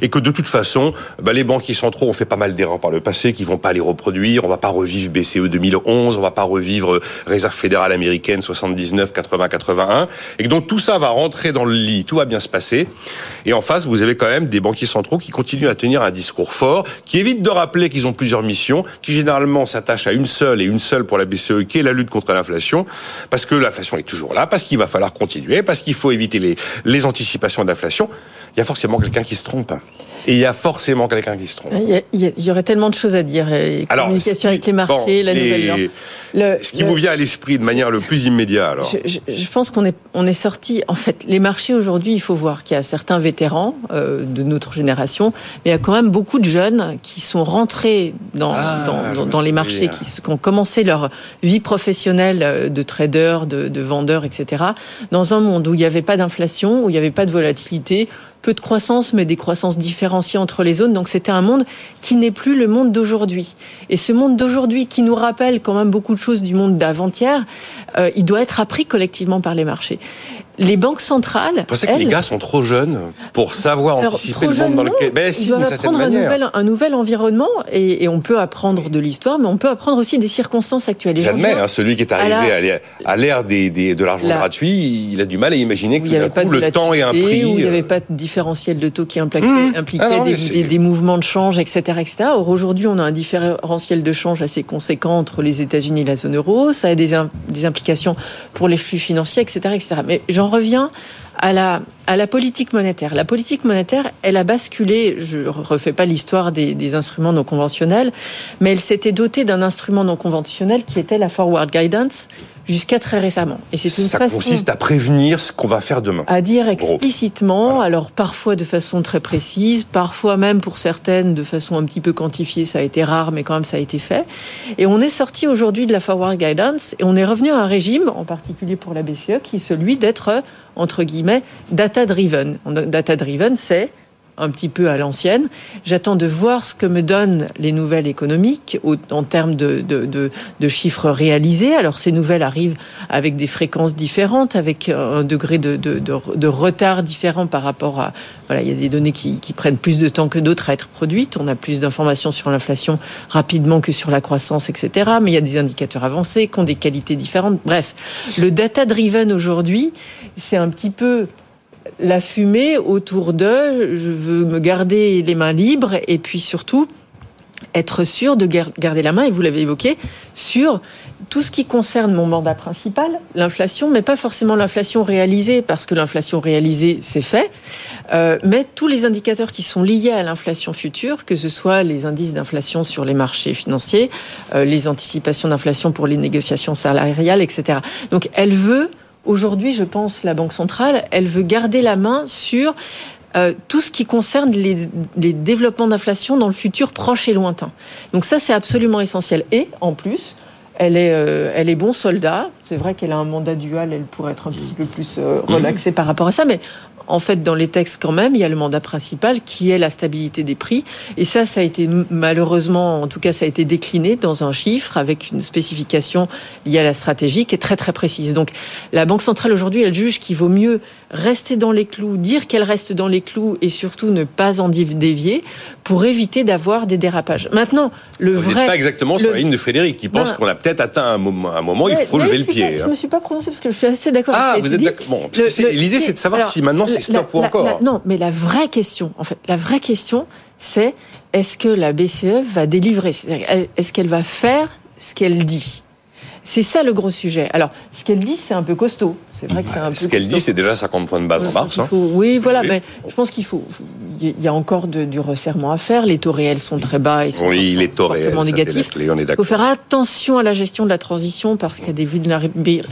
et que de toute façon, bah, les banquiers centraux ont fait pas mal d'erreurs par le passé, qui vont pas les reproduire. On va pas revivre BCE 2011, on va pas revivre réserve fédérale américaine 79, 80, 81, et donc tout ça va rentrer dans le lit, tout va bien se passer. Et en face, vous avez quand même des banquiers centraux qui continuent à tenir un discours fort, qui évitent de rappeler qu'ils ont plusieurs missions, qui généralement s'attachent à une seule et une seule pour la BCE, qui est la lutte contre l'inflation, parce que l'inflation est toujours là, parce qu'il va falloir continuer, parce qu'il faut éviter les, les anticipations d'inflation. Il y a forcément quelqu'un qui se trompe. Et il y a forcément quelqu'un qui se trompe. Il y, aurait tellement de choses à dire. Les communications avec les marchés, la nouvelle ce qui vous vient à l'esprit de manière le plus immédiate, alors je, pense qu'on est, on est sorti. En fait, les marchés aujourd'hui, il faut voir qu'il y a certains vétérans euh, de notre génération, mais il y a quand même beaucoup de jeunes qui sont rentrés dans, ah, dans, dans, les marchés, qui, qui, ont commencé leur vie professionnelle euh, de trader, de, de vendeur, etc., dans un monde où il n'y avait pas d'inflation, où il n'y avait pas de volatilité, peu de croissance, mais des croissances différenciées entre les zones. Donc c'était un monde qui n'est plus le monde d'aujourd'hui. Et ce monde d'aujourd'hui, qui nous rappelle quand même beaucoup de choses du monde d'avant-hier, euh, il doit être appris collectivement par les marchés les banques centrales. Vous pensez que les gars sont trop jeunes pour savoir anticiper le monde dans lequel. Ben, si, Ils doivent apprendre un nouvel, un nouvel, environnement et, on peut apprendre de l'histoire, mais on peut apprendre aussi des circonstances actuelles. J'admets, hein, celui qui est arrivé à l'ère des, des, de l'argent gratuit, il a du mal à imaginer que coup, le temps est un prix. Où il n'y avait euh, pas de différentiel de taux qui impliquait, mmh. ah des, des, mouvements de change, etc. etc. Or, aujourd'hui, on a un différentiel de change assez conséquent entre les États-Unis et la zone euro. Ça a des, des implications pour les flux financiers, etc. etc. Mais j'en reviens à la, à la politique monétaire. La politique monétaire, elle a basculé, je ne refais pas l'histoire des, instruments non conventionnels, mais elle s'était dotée d'un instrument non conventionnel qui était la forward guidance, jusqu'à très récemment. Et c'est une ça consiste à prévenir ce qu'on va faire demain. À dire explicitement, alors parfois de façon très précise, parfois même pour certaines de façon un petit peu quantifiée, ça a été rare, mais quand même ça a été fait. Et on est sorti aujourd'hui de la forward guidance et on est revenu à un régime, en particulier pour la BCE, qui est celui d'être, entre guillemets, data-driven. Data-driven, c'est un petit peu à l'ancienne. J'attends de voir ce que me donnent les nouvelles économiques en termes de, chiffres réalisés. Alors ces nouvelles arrivent avec des fréquences différentes, avec un degré de, retard différent par rapport à... Voilà, il y a des données qui, qui prennent plus de temps que d'autres à être produites. On a plus d'informations sur l'inflation rapidement que sur la croissance, etc. Mais il y a des indicateurs avancés qui ont des qualités différentes. Bref, le data-driven aujourd'hui, c'est un petit peu la fumée autour d'eux. Je veux me garder les mains libres et puis surtout être sûr de garder la main, et vous l'avez évoqué, sur tout ce qui concerne mon mandat principal, l'inflation, mais pas forcément l'inflation réalisée, parce que l'inflation réalisée, c'est fait, euh, mais tous les indicateurs qui sont liés à l'inflation future, que ce soit les indices d'inflation sur les marchés financiers, euh, les anticipations d'inflation pour les négociations salariales, etc. Donc elle veut Aujourd'hui, je pense, la Banque centrale, elle veut garder la main sur euh, tout ce qui concerne les, développements d'inflation dans le futur proche et lointain. Donc ça, c'est absolument essentiel. Et en plus, elle est, euh, elle est bon soldat. C'est vrai qu'elle a un mandat dual, elle pourrait être un petit peu plus euh, relaxée par rapport à ça, mais en fait, dans les textes quand même, il y a le mandat principal qui est la stabilité des prix. Et ça, ça a été malheureusement, en tout cas, ça a été décliné dans un chiffre avec une spécification liée à la stratégie qui est très très précise. Donc, la Banque centrale aujourd'hui, elle juge qu'il vaut mieux rester dans les clous, dire qu'elle reste dans les clous et surtout ne pas en dévier pour éviter d'avoir des dérapages. Maintenant, le Vous vrai. pas exactement sur la ligne de Frédéric qui pense qu'on a peut-être atteint un moment, un moment il faut lever le pied. Je ne me suis pas prononcé parce que je suis assez d'accord. Ah, vous êtes d'accord. Bon, l'idée, c'est de savoir si maintenant c'est stop ou encore. non, mais la vraie question, en fait, la vraie question, c'est est-ce que la BCE va délivrer? Est-ce qu'elle va faire ce qu'elle dit? C'est ça le gros sujet. Alors, ce qu'elle dit, c'est un peu costaud. C'est vrai que c'est un peu. Ce qu'elle dit, c'est déjà 50 points de base en mars. Hein. oui, voilà, mais je pense qu'il faut. Il y a encore du resserrement à faire. Les taux réels sont très bas et sont oui, les taux réels, négatifs. Il faut faire attention à la gestion de la transition parce qu'il y a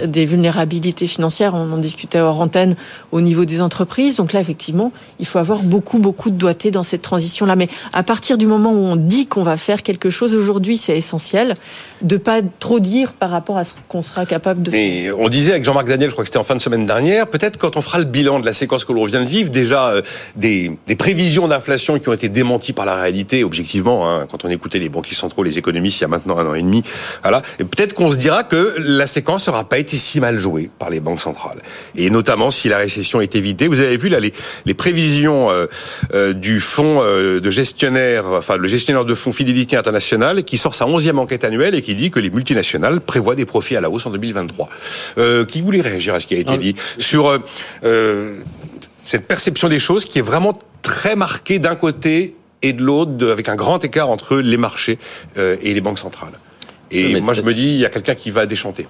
des, vulnérabilités financières. On en discutait hors antenne au niveau des entreprises. Donc là, effectivement, il faut avoir beaucoup, beaucoup de doigté dans cette transition-là. Mais à partir du moment où on dit qu'on va faire quelque chose aujourd'hui, c'est essentiel de pas trop dire par rapport rapport à ce qu'on sera capable de faire. on disait avec Jean-Marc Daniel, je crois que c'était en fin de semaine dernière, peut-être quand on fera le bilan de la séquence que l'on vient de vivre, déjà euh, des, des, prévisions d'inflation qui ont été démenties par la réalité, objectivement, hein, quand on écoutait les banquiers centraux, les économistes il y a maintenant un an et demi, voilà. Et peut-être qu'on se dira que la séquence n'aura pas été si mal jouée par les banques centrales. Et notamment si la récession est évitée. Vous avez vu là les, les prévisions euh, euh, du fonds de gestionnaire, enfin le gestionnaire de fonds Fidélité Internationale, qui sort sa onzième enquête annuelle et qui dit que les multinationales prévoient des profits à la hausse en 2023. Euh, qui voulait réagir à ce qui a été dit sur euh, euh, cette perception des choses qui est vraiment très marquée d'un côté et de l'autre, avec un grand écart entre les marchés et les banques centrales. Et moi, je me dis, il y a quelqu'un qui va déchanter.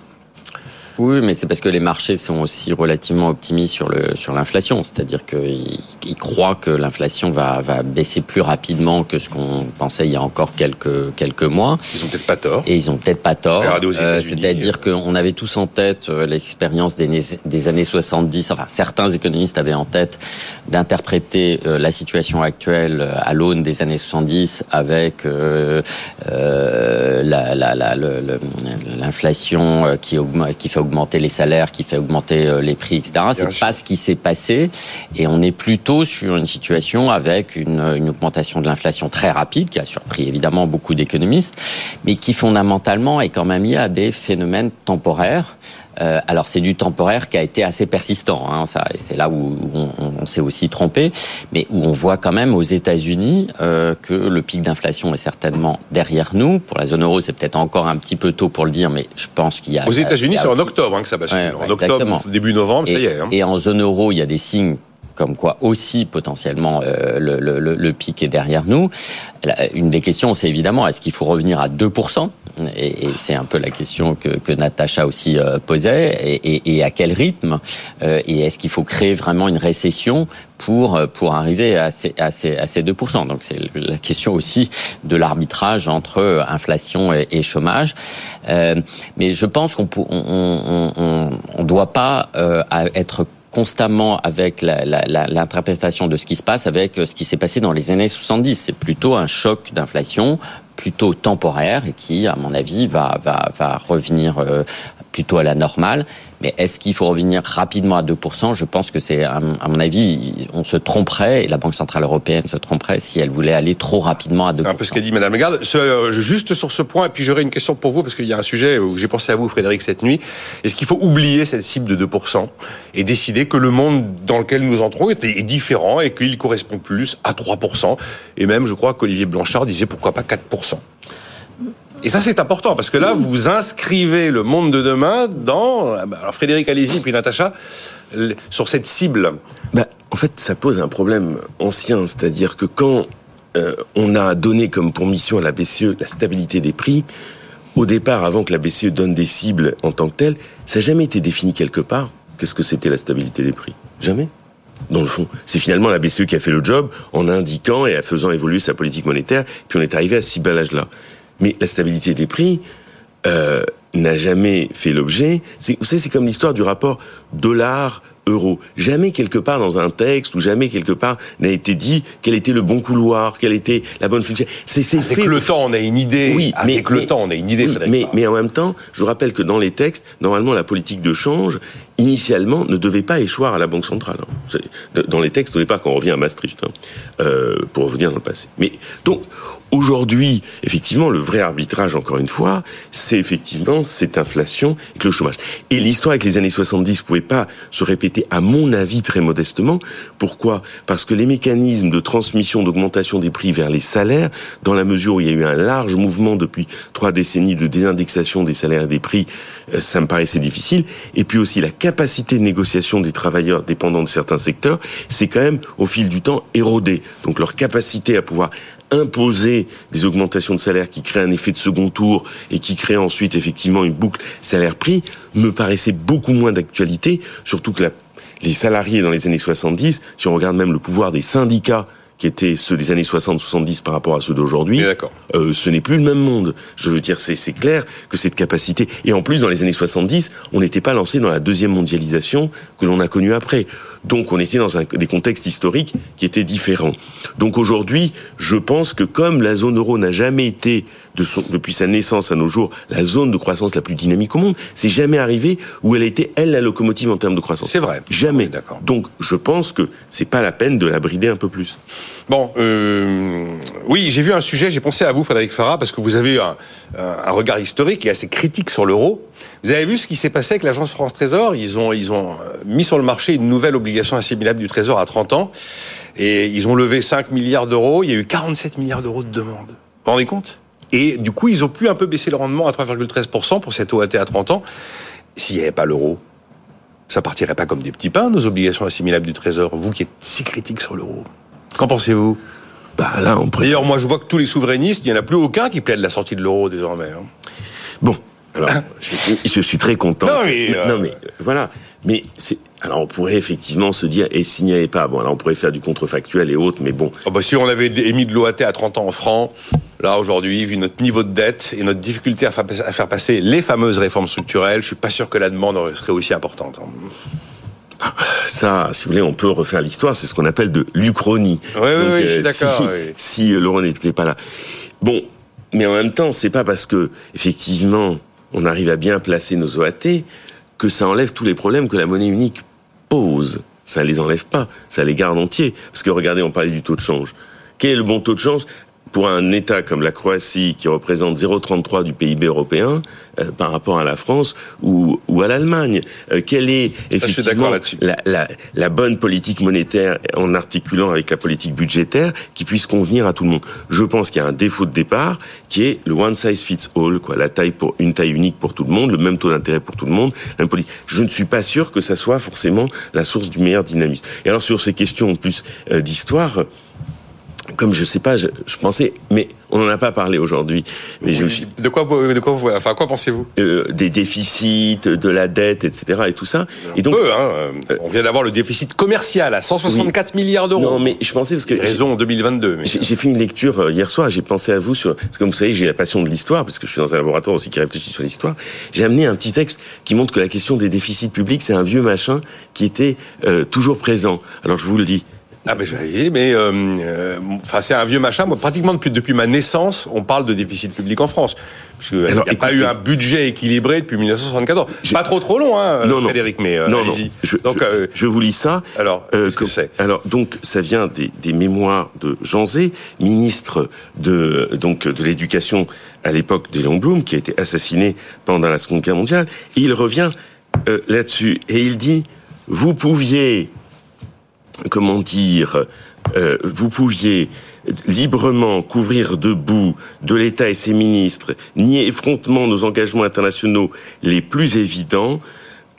Oui, mais c'est parce que les marchés sont aussi relativement optimistes sur le sur l'inflation, c'est-à-dire qu'ils ils croient que l'inflation va va baisser plus rapidement que ce qu'on pensait il y a encore quelques quelques mois. Ils ont peut-être pas tort. Et ils ont peut-être pas tort. Euh, c'est-à-dire qu'on avait tous en tête euh, l'expérience des, des années 70. Enfin, certains économistes avaient en tête d'interpréter euh, la situation actuelle à l'aune des années 70 avec euh, la l'inflation la, qui qui fait augmenter les salaires, qui fait augmenter euh, les prix, etc. C'est pas ce qui s'est passé, et on est plutôt sur une situation avec une, une augmentation de l'inflation très rapide, qui a surpris évidemment beaucoup d'économistes, mais qui fondamentalement est quand même lié à des phénomènes temporaires. Euh, alors c'est du temporaire qui a été assez persistant, hein, ça, c'est là où on, on s'est aussi trompé, mais où on voit quand même aux États-Unis euh, que le pic d'inflation est certainement derrière nous. Pour la zone euro, c'est peut-être encore un petit peu tôt pour le dire, mais je pense qu'il y a. Aux États-Unis, c'est en octobre hein, que ça bascule. en octobre, début novembre, ça y est. Hein. Et en zone euro, il y a des signes comme quoi aussi potentiellement euh, le, le, le, pic est derrière nous. Une des questions, c'est évidemment, est-ce qu'il faut revenir à 2% Et, c'est un peu la question que, Natacha aussi euh, posait. Et, à quel rythme euh, Et est-ce qu'il faut créer vraiment une récession pour pour arriver à ces, à ces, à ces 2% Donc c'est la question aussi de l'arbitrage entre inflation et, chômage. mais je pense qu'on on, on, on, on doit pas être constamment avec l'interprétation de ce qui se passe avec euh, ce qui s'est passé dans les années 70. C'est plutôt un choc d'inflation plutôt temporaire et qui, à mon avis, va, va, va revenir euh, plutôt à la normale. Mais est-ce qu'il faut revenir rapidement à 2% Je pense que c'est, à mon avis, on se tromperait, et la Banque Centrale Européenne se tromperait si elle voulait aller trop rapidement à 2%. C'est un peu ce qu'a dit Madame Lagarde. Euh, juste sur ce point, et puis j'aurais une question pour vous, parce qu'il y a un sujet où j'ai pensé à vous, Frédéric, cette nuit. Est-ce qu'il faut oublier cette cible de 2% et décider que le monde dans lequel nous entrons est, est différent et qu'il correspond plus à 3% Et même, je crois qu'Olivier Blanchard disait pourquoi pas 4%. Et ça, c'est important, parce que là, vous inscrivez le monde de demain dans... Alors Frédéric, allez-y, puis Natacha, sur cette cible. Ben, en fait, ça pose un problème ancien, c'est-à-dire que quand euh, on a donné comme pour mission à la BCE la stabilité des prix, au départ, avant que la BCE donne des cibles en tant que telles, ça n'a jamais été défini quelque part. Qu'est-ce que c'était la stabilité des prix Jamais dans le fond. C'est finalement la BCE qui a fait le job en indiquant et en faisant évoluer sa politique monétaire, puis on est arrivé à ce ciblage-là. Mais la stabilité des prix euh, n'a jamais fait l'objet. Vous savez, c'est comme l'histoire du rapport dollar euro. Jamais quelque part dans un texte ou jamais quelque part n'a été dit quel était le bon couloir, quelle était la bonne fonction. C'est avec fait... le temps, on a une idée. Oui, avec le temps, on a une idée. mais, mais en même temps, je vous rappelle que dans les textes, normalement, la politique de change initialement ne devait pas échoir à la Banque centrale. Hein. Dans les textes au départ, quand on revient à Maastricht, hein, euh, pour revenir dans le passé. Mais donc aujourd'hui, effectivement, le vrai arbitrage, encore une fois, c'est effectivement cette inflation et le chômage. Et l'histoire avec les années 70 pouvait pas se répéter, à mon avis, très modestement. Pourquoi? Parce que les mécanismes de transmission d'augmentation des prix vers les salaires, dans la mesure où il y a eu un large mouvement depuis trois décennies de désindexation des salaires et des prix, euh, ça me paraissait difficile. Et puis aussi la capacité de négociation des travailleurs dépendants de certains secteurs, c'est quand même au fil du temps érodé. Donc leur capacité à pouvoir imposer des augmentations de salaire qui créent un effet de second tour et qui créent ensuite effectivement une boucle salaire-prix me paraissait beaucoup moins d'actualité, surtout que la, les salariés dans les années 70, si on regarde même le pouvoir des syndicats qui étaient ceux des années 60-70 par rapport à ceux d'aujourd'hui, euh, ce n'est plus le même monde. Je veux dire, c'est clair que cette capacité... Et en plus, dans les années 70, on n'était pas lancé dans la deuxième mondialisation que l'on a connue après. Donc on était dans un, des contextes historiques qui étaient différents. Donc aujourd'hui, je pense que comme la zone euro n'a jamais été, de son, depuis sa naissance à nos jours, la zone de croissance la plus dynamique au monde, c'est jamais arrivé où elle a été, elle, la locomotive en termes de croissance. C'est vrai. Jamais. D'accord. Donc je pense que c'est pas la peine de la brider un peu plus. Bon, euh, oui, j'ai vu un sujet, j'ai pensé à vous, Frédéric Farah, parce que vous avez un, un regard historique et assez critique sur l'euro. Vous avez vu ce qui s'est passé avec l'agence France Trésor? Ils ont, ils ont euh, mis sur le marché une nouvelle obligation assimilable du Trésor à 30 ans. Et ils ont levé 5 milliards d'euros. Il y a eu 47 milliards d'euros de demandes. Vous vous rendez compte? Et du coup, ils ont pu un peu baisser le rendement à 3,13% pour cette OAT à 30 ans. S'il n'y avait pas l'euro, ça partirait pas comme des petits pains, nos obligations assimilables du Trésor. Vous qui êtes si critique sur l'euro. Qu'en pensez-vous? Bah là, on D'ailleurs, moi, je vois que tous les souverainistes, il n'y en a plus aucun qui plaide la sortie de l'euro désormais. Hein. Bon, alors, je, suis très content. Non mais, euh, non, mais voilà. Mais c'est alors on pourrait effectivement se dire et s'il n'y avait pas bon alors on pourrait faire du contrefactuel et autres mais bon. Oh bah si on avait émis de l'OAT à 30 ans en francs, là aujourd'hui vu notre niveau de dette et notre difficulté à faire passer les fameuses réformes structurelles, je suis pas sûr que la demande serait aussi importante. Ça, si vous voulez, on peut refaire l'histoire. C'est ce qu'on appelle de l'Uchronie. Oui, oui, oui, je suis euh, d'accord. Si, si Laurent n'était pas là, bon, mais en même temps, c'est pas parce que effectivement on arrive à bien placer nos OAT, que ça enlève tous les problèmes que la monnaie unique pose. Ça ne les enlève pas, ça les garde entiers. Parce que regardez, on parlait du taux de change. Quel est le bon taux de change? Pour un État comme la Croatie, qui représente 0,33 du PIB européen, euh, par rapport à la France ou, ou à l'Allemagne euh, Quelle est effectivement la, la, la, bonne politique monétaire en articulant avec la politique budgétaire qui puisse convenir à tout le monde? Je pense qu'il y a un défaut de départ qui est le one size fits all, quoi, la taille pour une taille unique pour tout le monde, le même taux d'intérêt pour tout le monde. Je ne suis pas sûr que ça soit forcément la source du meilleur dynamisme. Et alors sur ces questions en plus euh, d'histoire, comme je sais pas, je, pensais, mais on n'en a pas parlé aujourd'hui. Mais je de quoi, de quoi, vous, enfin, quoi pensez-vous? Euh, Des déficits, de la dette, etc. et tout ça. et donc, hein, euh, on vient d'avoir le déficit commercial à 164 milliards d'euros. Non, mais je pensais parce que raison en 2022. J'ai fait une lecture euh, hier soir. J'ai pensé à vous sur, parce que comme vous savez, j'ai la passion de l'histoire parce que je suis dans un laboratoire aussi qui réfléchit sur l'histoire. J'ai amené un petit texte qui montre que la question des déficits publics, c'est un vieux machin qui était toujours présent. Alors je vous le dis. Ah ben je mais euh, euh, enfin c'est un vieux machin. Moi, pratiquement depuis depuis ma naissance, on parle de déficit public en France. Parce qu'il n'y a pas eu un budget équilibré depuis 1974. Pas trop trop long, hein, non, Frédéric, mais euh, non, non. Je, donc, je, vous lis ça. Alors, qu'est-ce que c'est? Alors, donc, ça vient des, des mémoires de Jean Zé, ministre de donc de l'éducation à l'époque des Blum, qui a été assassiné pendant la Seconde Guerre mondiale. Et il revient là-dessus et il dit vous pouviez comment dire, euh, vous pouviez librement couvrir debout de l'État et ses ministres, nier effrontement nos engagements internationaux les plus évidents,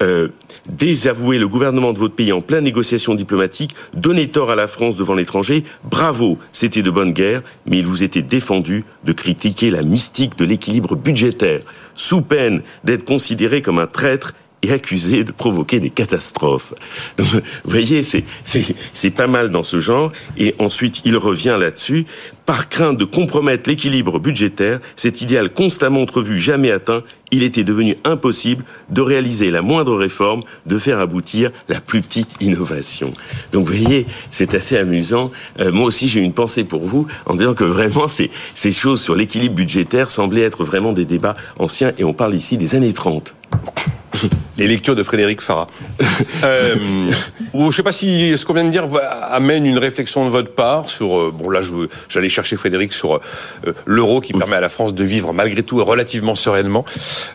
euh, désavouer le gouvernement de votre pays en pleine négociation diplomatique, donner tort à la France devant l'étranger, bravo, c'était de bonne guerre, mais il vous était défendu de critiquer la mystique de l'équilibre budgétaire, sous peine d'être considéré comme un traître est accusé de provoquer des catastrophes. Donc, vous voyez, c'est, c'est, pas mal dans ce genre. Et ensuite, il revient là-dessus. Par crainte de compromettre l'équilibre budgétaire, cet idéal constamment entrevu, jamais atteint, il était devenu impossible de réaliser la moindre réforme, de faire aboutir la plus petite innovation. Donc vous voyez, c'est assez amusant. Euh, moi aussi, j'ai une pensée pour vous en disant que vraiment, ces, ces choses sur l'équilibre budgétaire semblaient être vraiment des débats anciens et on parle ici des années 30. Les lectures de Frédéric Farah. euh, ou je sais pas si ce qu'on vient de dire amène une réflexion de votre part sur. Euh, bon, là, j'allais chercher Frédéric sur euh, l'euro qui permet à la France de vivre malgré tout relativement sereinement,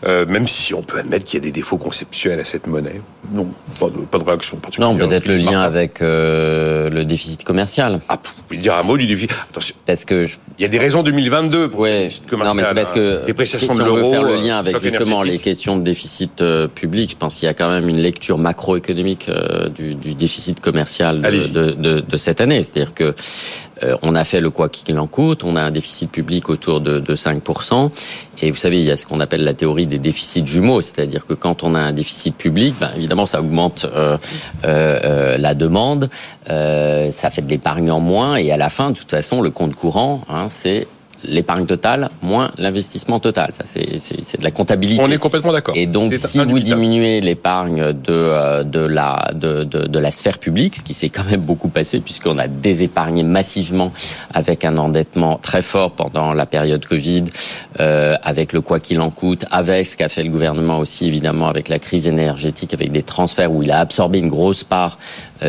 euh, même si on peut admettre qu'il y a des défauts conceptuels à cette monnaie. Non, pas de, pas de réaction particulière. Non, peut-être le lien avec le déficit commercial. Ah, vous pouvez dire un mot du déficit. Attention. Parce que il y a des raisons 2022 pour le déficit commercial. Non, mais c'est parce que dépréciation si, de l'euro. On veut faire le lien avec justement les questions de déficit public. Je pense qu'il y a quand même une lecture macroéconomique du, du déficit commercial de, de, de, de, cette année. C'est-à-dire que on a fait le quoi qu'il en coûte, on a un déficit public autour de, de 5%. Et vous savez, il y a ce qu'on appelle la théorie des déficits jumeaux, c'est-à-dire que quand on a un déficit public, ben, évidemment, ça augmente euh, euh, la demande, euh, ça fait de l'épargne en moins, et à la fin, de toute façon, le compte courant, hein, c'est l'épargne totale moins l'investissement total. Ça, c'est de la comptabilité. On est complètement d'accord. Et donc, si vous diminuez l'épargne de, euh, de, la, de, de, de, la sphère publique, ce qui s'est quand même beaucoup passé, puisqu'on a désépargné massivement avec un endettement très fort pendant la période Covid, euh, avec le quoi qu'il en coûte, avec ce qu'a fait le gouvernement aussi, évidemment, avec la crise énergétique, avec des transferts où il a absorbé une grosse part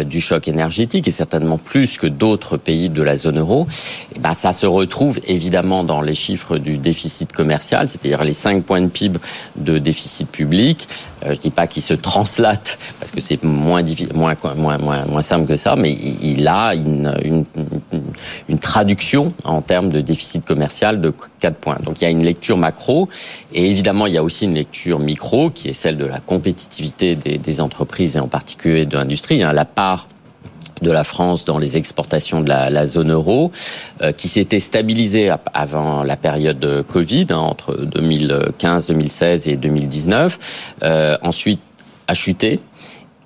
du choc énergétique, et certainement plus que d'autres pays de la zone euro, et ben, ça se retrouve évidemment dans les chiffres du déficit commercial, c'est-à-dire les 5 points de PIB de déficit public. Euh, je dis pas qu'il se translate, parce que c'est moins, moins, moins, moins, moins simple que ça, mais il a une, une, une traduction en termes de déficit commercial de 4 points. Donc il y a une lecture macro, et évidemment il y a aussi une lecture micro, qui est celle de la compétitivité des, des entreprises, et en particulier de l'industrie. Hein, la part de la France dans les exportations de la, la zone euro, euh, qui s'était stabilisée avant la période Covid, hein, entre 2015, 2016 et 2019. Euh, ensuite, a chuté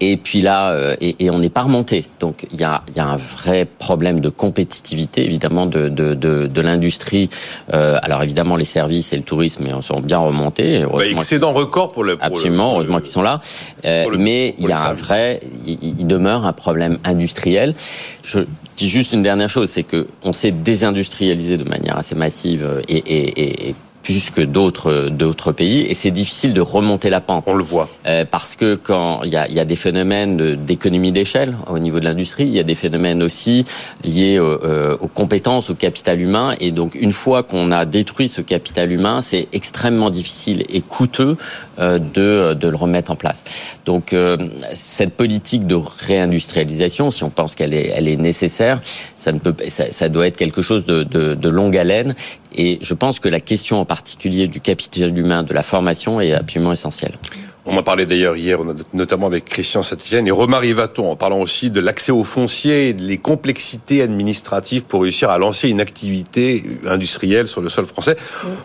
et puis là, euh, et, et on n'est pas remonté. Donc il y a, y a, un vrai problème de compétitivité, évidemment, de, de, de, de l'industrie. Euh, alors évidemment, les services et le tourisme sont bien remontés. Bah, excédent record pour le... Pour absolument, heureusement qu'ils sont là. Euh, mais il y a un vrai... Il, demeure un problème industriel. Je dis juste une dernière chose, c'est que on s'est désindustrialisé de manière assez massive et, et, et plus que d'autres d'autres pays et c'est difficile de remonter la pente. On le voit. Euh, parce que quand il y a, y a des phénomènes d'économie d'échelle au niveau de l'industrie, il y a des phénomènes aussi liés euh, aux compétences, au capital humain et donc une fois qu'on a détruit ce capital humain, c'est extrêmement difficile et coûteux euh, de de le remettre en place. Donc euh, cette politique de réindustrialisation, si on pense qu'elle est elle est nécessaire, ça ne peut ça, ça doit être quelque chose de, de, de longue haleine et je pense que la question en particulier du capital humain, de la formation est absolument essentielle. On m'a parlé d'ailleurs hier, notamment avec Christian Sattienne et Romary Vaton, en parlant aussi de l'accès aux fonciers et des complexités administratives pour réussir à lancer une activité industrielle sur le sol français.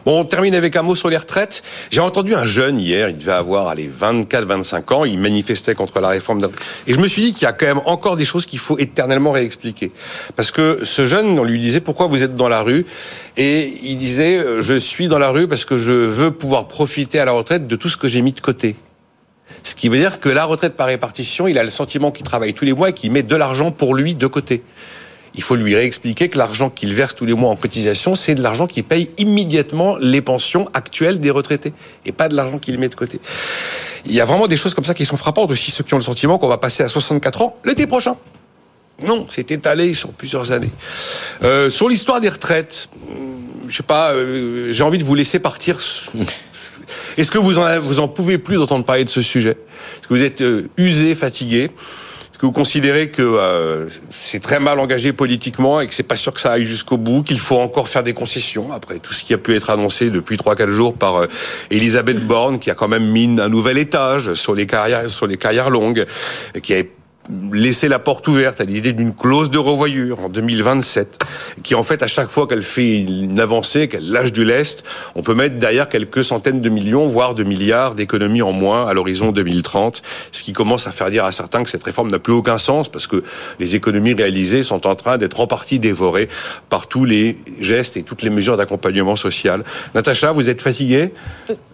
Bon, on termine avec un mot sur les retraites. J'ai entendu un jeune hier, il devait avoir les 24-25 ans, il manifestait contre la réforme. Et je me suis dit qu'il y a quand même encore des choses qu'il faut éternellement réexpliquer. Parce que ce jeune, on lui disait pourquoi vous êtes dans la rue? Et il disait euh, je suis dans la rue parce que je veux pouvoir profiter à la retraite de tout ce que j'ai mis de côté. Ce qui veut dire que la retraite par répartition, il a le sentiment qu'il travaille tous les mois et qu'il met de l'argent pour lui de côté. Il faut lui réexpliquer que l'argent qu'il verse tous les mois en cotisation, c'est de l'argent qui paye immédiatement les pensions actuelles des retraités et pas de l'argent qu'il met de côté. Il y a vraiment des choses comme ça qui sont frappantes aussi, ceux qui ont le sentiment qu'on va passer à 64 ans l'été prochain. Non, c'est étalé sur plusieurs années. Euh, sur l'histoire des retraites, je sais pas, euh, j'ai envie de vous laisser partir est-ce que vous en, vous en pouvez plus d'entendre parler de ce sujet? Est-ce que vous êtes euh, usé, fatigué? Est-ce que vous considérez que euh, c'est très mal engagé politiquement et que c'est pas sûr que ça aille jusqu'au bout, qu'il faut encore faire des concessions après tout ce qui a pu être annoncé depuis 3-4 jours par euh, Elisabeth Borne, qui a quand même mis un nouvel étage sur les carrières, sur les carrières longues, qui a laisser la porte ouverte à l'idée d'une clause de revoyure en 2027, qui en fait à chaque fois qu'elle fait une avancée, qu'elle lâche du lest, on peut mettre derrière quelques centaines de millions, voire de milliards d'économies en moins à l'horizon 2030, ce qui commence à faire dire à certains que cette réforme n'a plus aucun sens parce que les économies réalisées sont en train d'être en partie dévorées par tous les gestes et toutes les mesures d'accompagnement social. Natacha, vous êtes fatiguée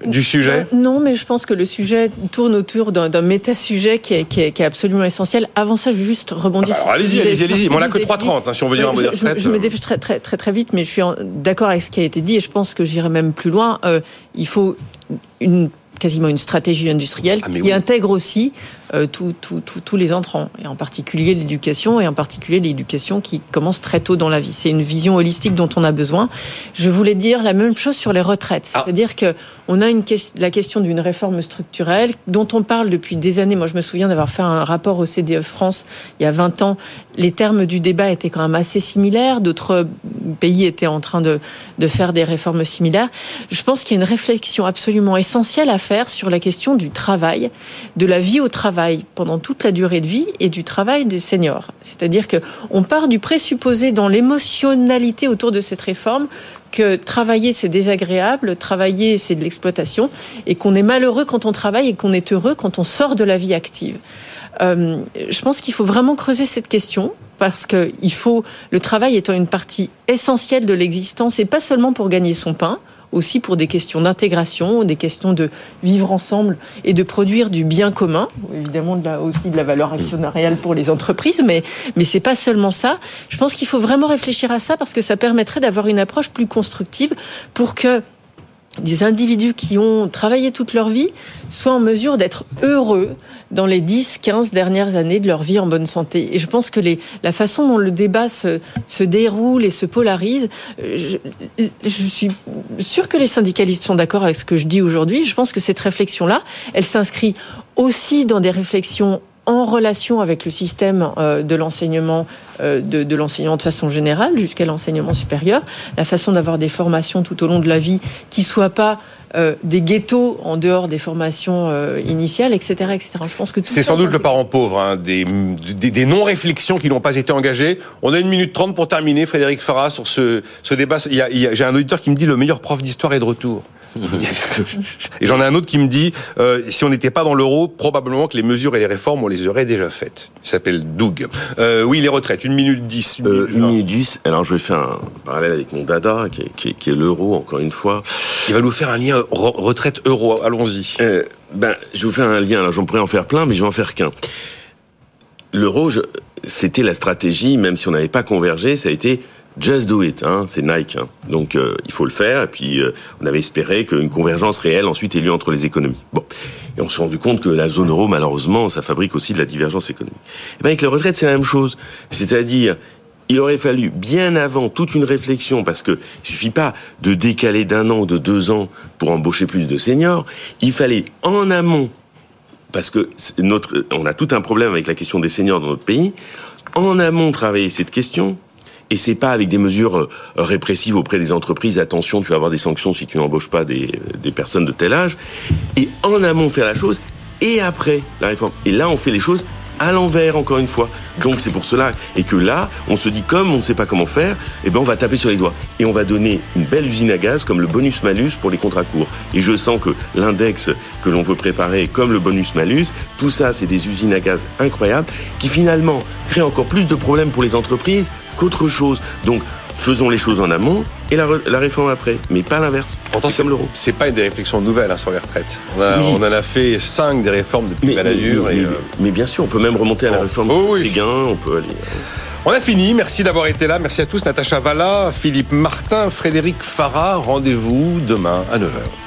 du sujet? Non, mais je pense que le sujet tourne autour d'un méta-sujet qui est, qui est absolument essentiel avant ça, je veux juste rebondir. Ah bah, allez-y, allez-y, allez-y. On n'a que 3,30 hein, si on veut dire un modèle je, je, me dépêche très, très, très, très vite, mais je suis d'accord avec ce qui a été dit et je pense que j'irai même plus loin. Euh, il faut une quasiment une stratégie industrielle ah, qui intègre aussi euh, tous les entrants, et en particulier l'éducation, et en particulier l'éducation qui commence très tôt dans la vie. C'est une vision holistique dont on a besoin. Je voulais dire la même chose sur les retraites, ah. c'est-à-dire que on a une la question d'une réforme structurelle dont on parle depuis des années. Moi, je me souviens d'avoir fait un rapport au CDE France il y a 20 ans. Les termes du débat étaient quand même assez similaires. D'autres pays étaient en train de, de faire des réformes similaires. Je pense qu'il y a une réflexion absolument essentielle à faire sur la question du travail, de la vie au travail pendant toute la durée de vie et du travail des seniors. C'est-à-dire que on part du présupposé dans l'émotionnalité autour de cette réforme que travailler c'est désagréable, travailler c'est de l'exploitation et qu'on est malheureux quand on travaille et qu'on est heureux quand on sort de la vie active. Euh, je pense qu'il faut vraiment creuser cette question parce que il faut le travail étant une partie essentielle de l'existence et pas seulement pour gagner son pain aussi pour des questions d'intégration, des questions de vivre ensemble et de produire du bien commun, évidemment de aussi de la valeur actionnariale pour les entreprises, mais mais c'est pas seulement ça. Je pense qu'il faut vraiment réfléchir à ça parce que ça permettrait d'avoir une approche plus constructive pour que des individus qui ont travaillé toute leur vie soient en mesure d'être heureux dans les 10, 15 dernières années de leur vie en bonne santé. Et je pense que les, la façon dont le débat se, se déroule et se polarise, je, je suis sûre que les syndicalistes sont d'accord avec ce que je dis aujourd'hui. Je pense que cette réflexion-là, elle s'inscrit aussi dans des réflexions en relation avec le système euh, de l'enseignement, euh, de, de l'enseignement de façon générale jusqu'à l'enseignement supérieur, la façon d'avoir des formations tout au long de la vie qui soient pas euh, des ghettos en dehors des formations initiales, etc., etc. Je pense que c'est sans doute le parent pauvre, hein, des, des, des non-réflexions qui n'ont pas été engagées. On a une minute trente pour terminer, Frédéric Farah, sur ce, ce débat. J'ai un auditeur qui me dit le meilleur prof d'histoire est de retour. Et j'en ai un autre qui me dit, euh, si on n'était pas dans l'euro, probablement que les mesures et les réformes, on les aurait déjà faites. Il s'appelle Doug. Euh, oui, les retraites, une minute dix. Une, euh, minute, dix. Alors je vais faire un parallèle avec mon dada, qui est, qui est, qui est l'euro, encore une fois. Il va nous faire un lien retraite euro. Allons-y. Euh, ben, je vous faire un lien. Alors j'en pourrais en faire plein, mais je vais en faire qu'un. L'euro, c'était la stratégie, même si on n'avait pas convergé, ça a été Just do it, hein, c'est Nike. Hein. Donc euh, il faut le faire. Et puis euh, on avait espéré qu'une convergence réelle ensuite ait lieu entre les économies. Bon, et on s'est rendu compte que la zone euro, malheureusement, ça fabrique aussi de la divergence économique. Et bien avec les retraites, c'est la même chose. C'est-à-dire, il aurait fallu bien avant toute une réflexion, parce que il suffit pas de décaler d'un an ou de deux ans pour embaucher plus de seniors. Il fallait en amont, parce que notre, on a tout un problème avec la question des seniors dans notre pays. En amont, travailler cette question et c'est pas avec des mesures euh, répressives auprès des entreprises. Attention, tu vas avoir des sanctions si tu n'embauches pas des, des personnes de tel âge. Et en amont faire la chose et après la réforme. Et là, on fait les choses à l'envers, encore une fois. Donc c'est pour cela. Et que là, on se dit, comme on ne sait pas comment faire, eh ben on va taper sur les doigts. Et on va donner une belle usine à gaz comme le bonus-malus pour les contrats courts. Et je sens que l'index que l'on veut préparer comme le bonus-malus, tout ça, c'est des usines à gaz incroyables qui finalement créent encore plus de problèmes pour les entreprises qu'autre chose. Donc faisons les choses en amont et la, la réforme après, mais pas l'inverse. Pourtant, c'est comme l'euro. C'est pas des réflexions nouvelles hein, sur les retraites. On, a, oui. on, en a fait cinq des réformes depuis Balladur. Mais, mais, euh... mais, bien sûr, on peut même remonter à la réforme oh, oui. Séguin, on peut aller. On a fini. Merci d'avoir été là. Merci à tous. Natacha Valla, Philippe Martin, Frédéric Farah. Rendez-vous demain à 9h.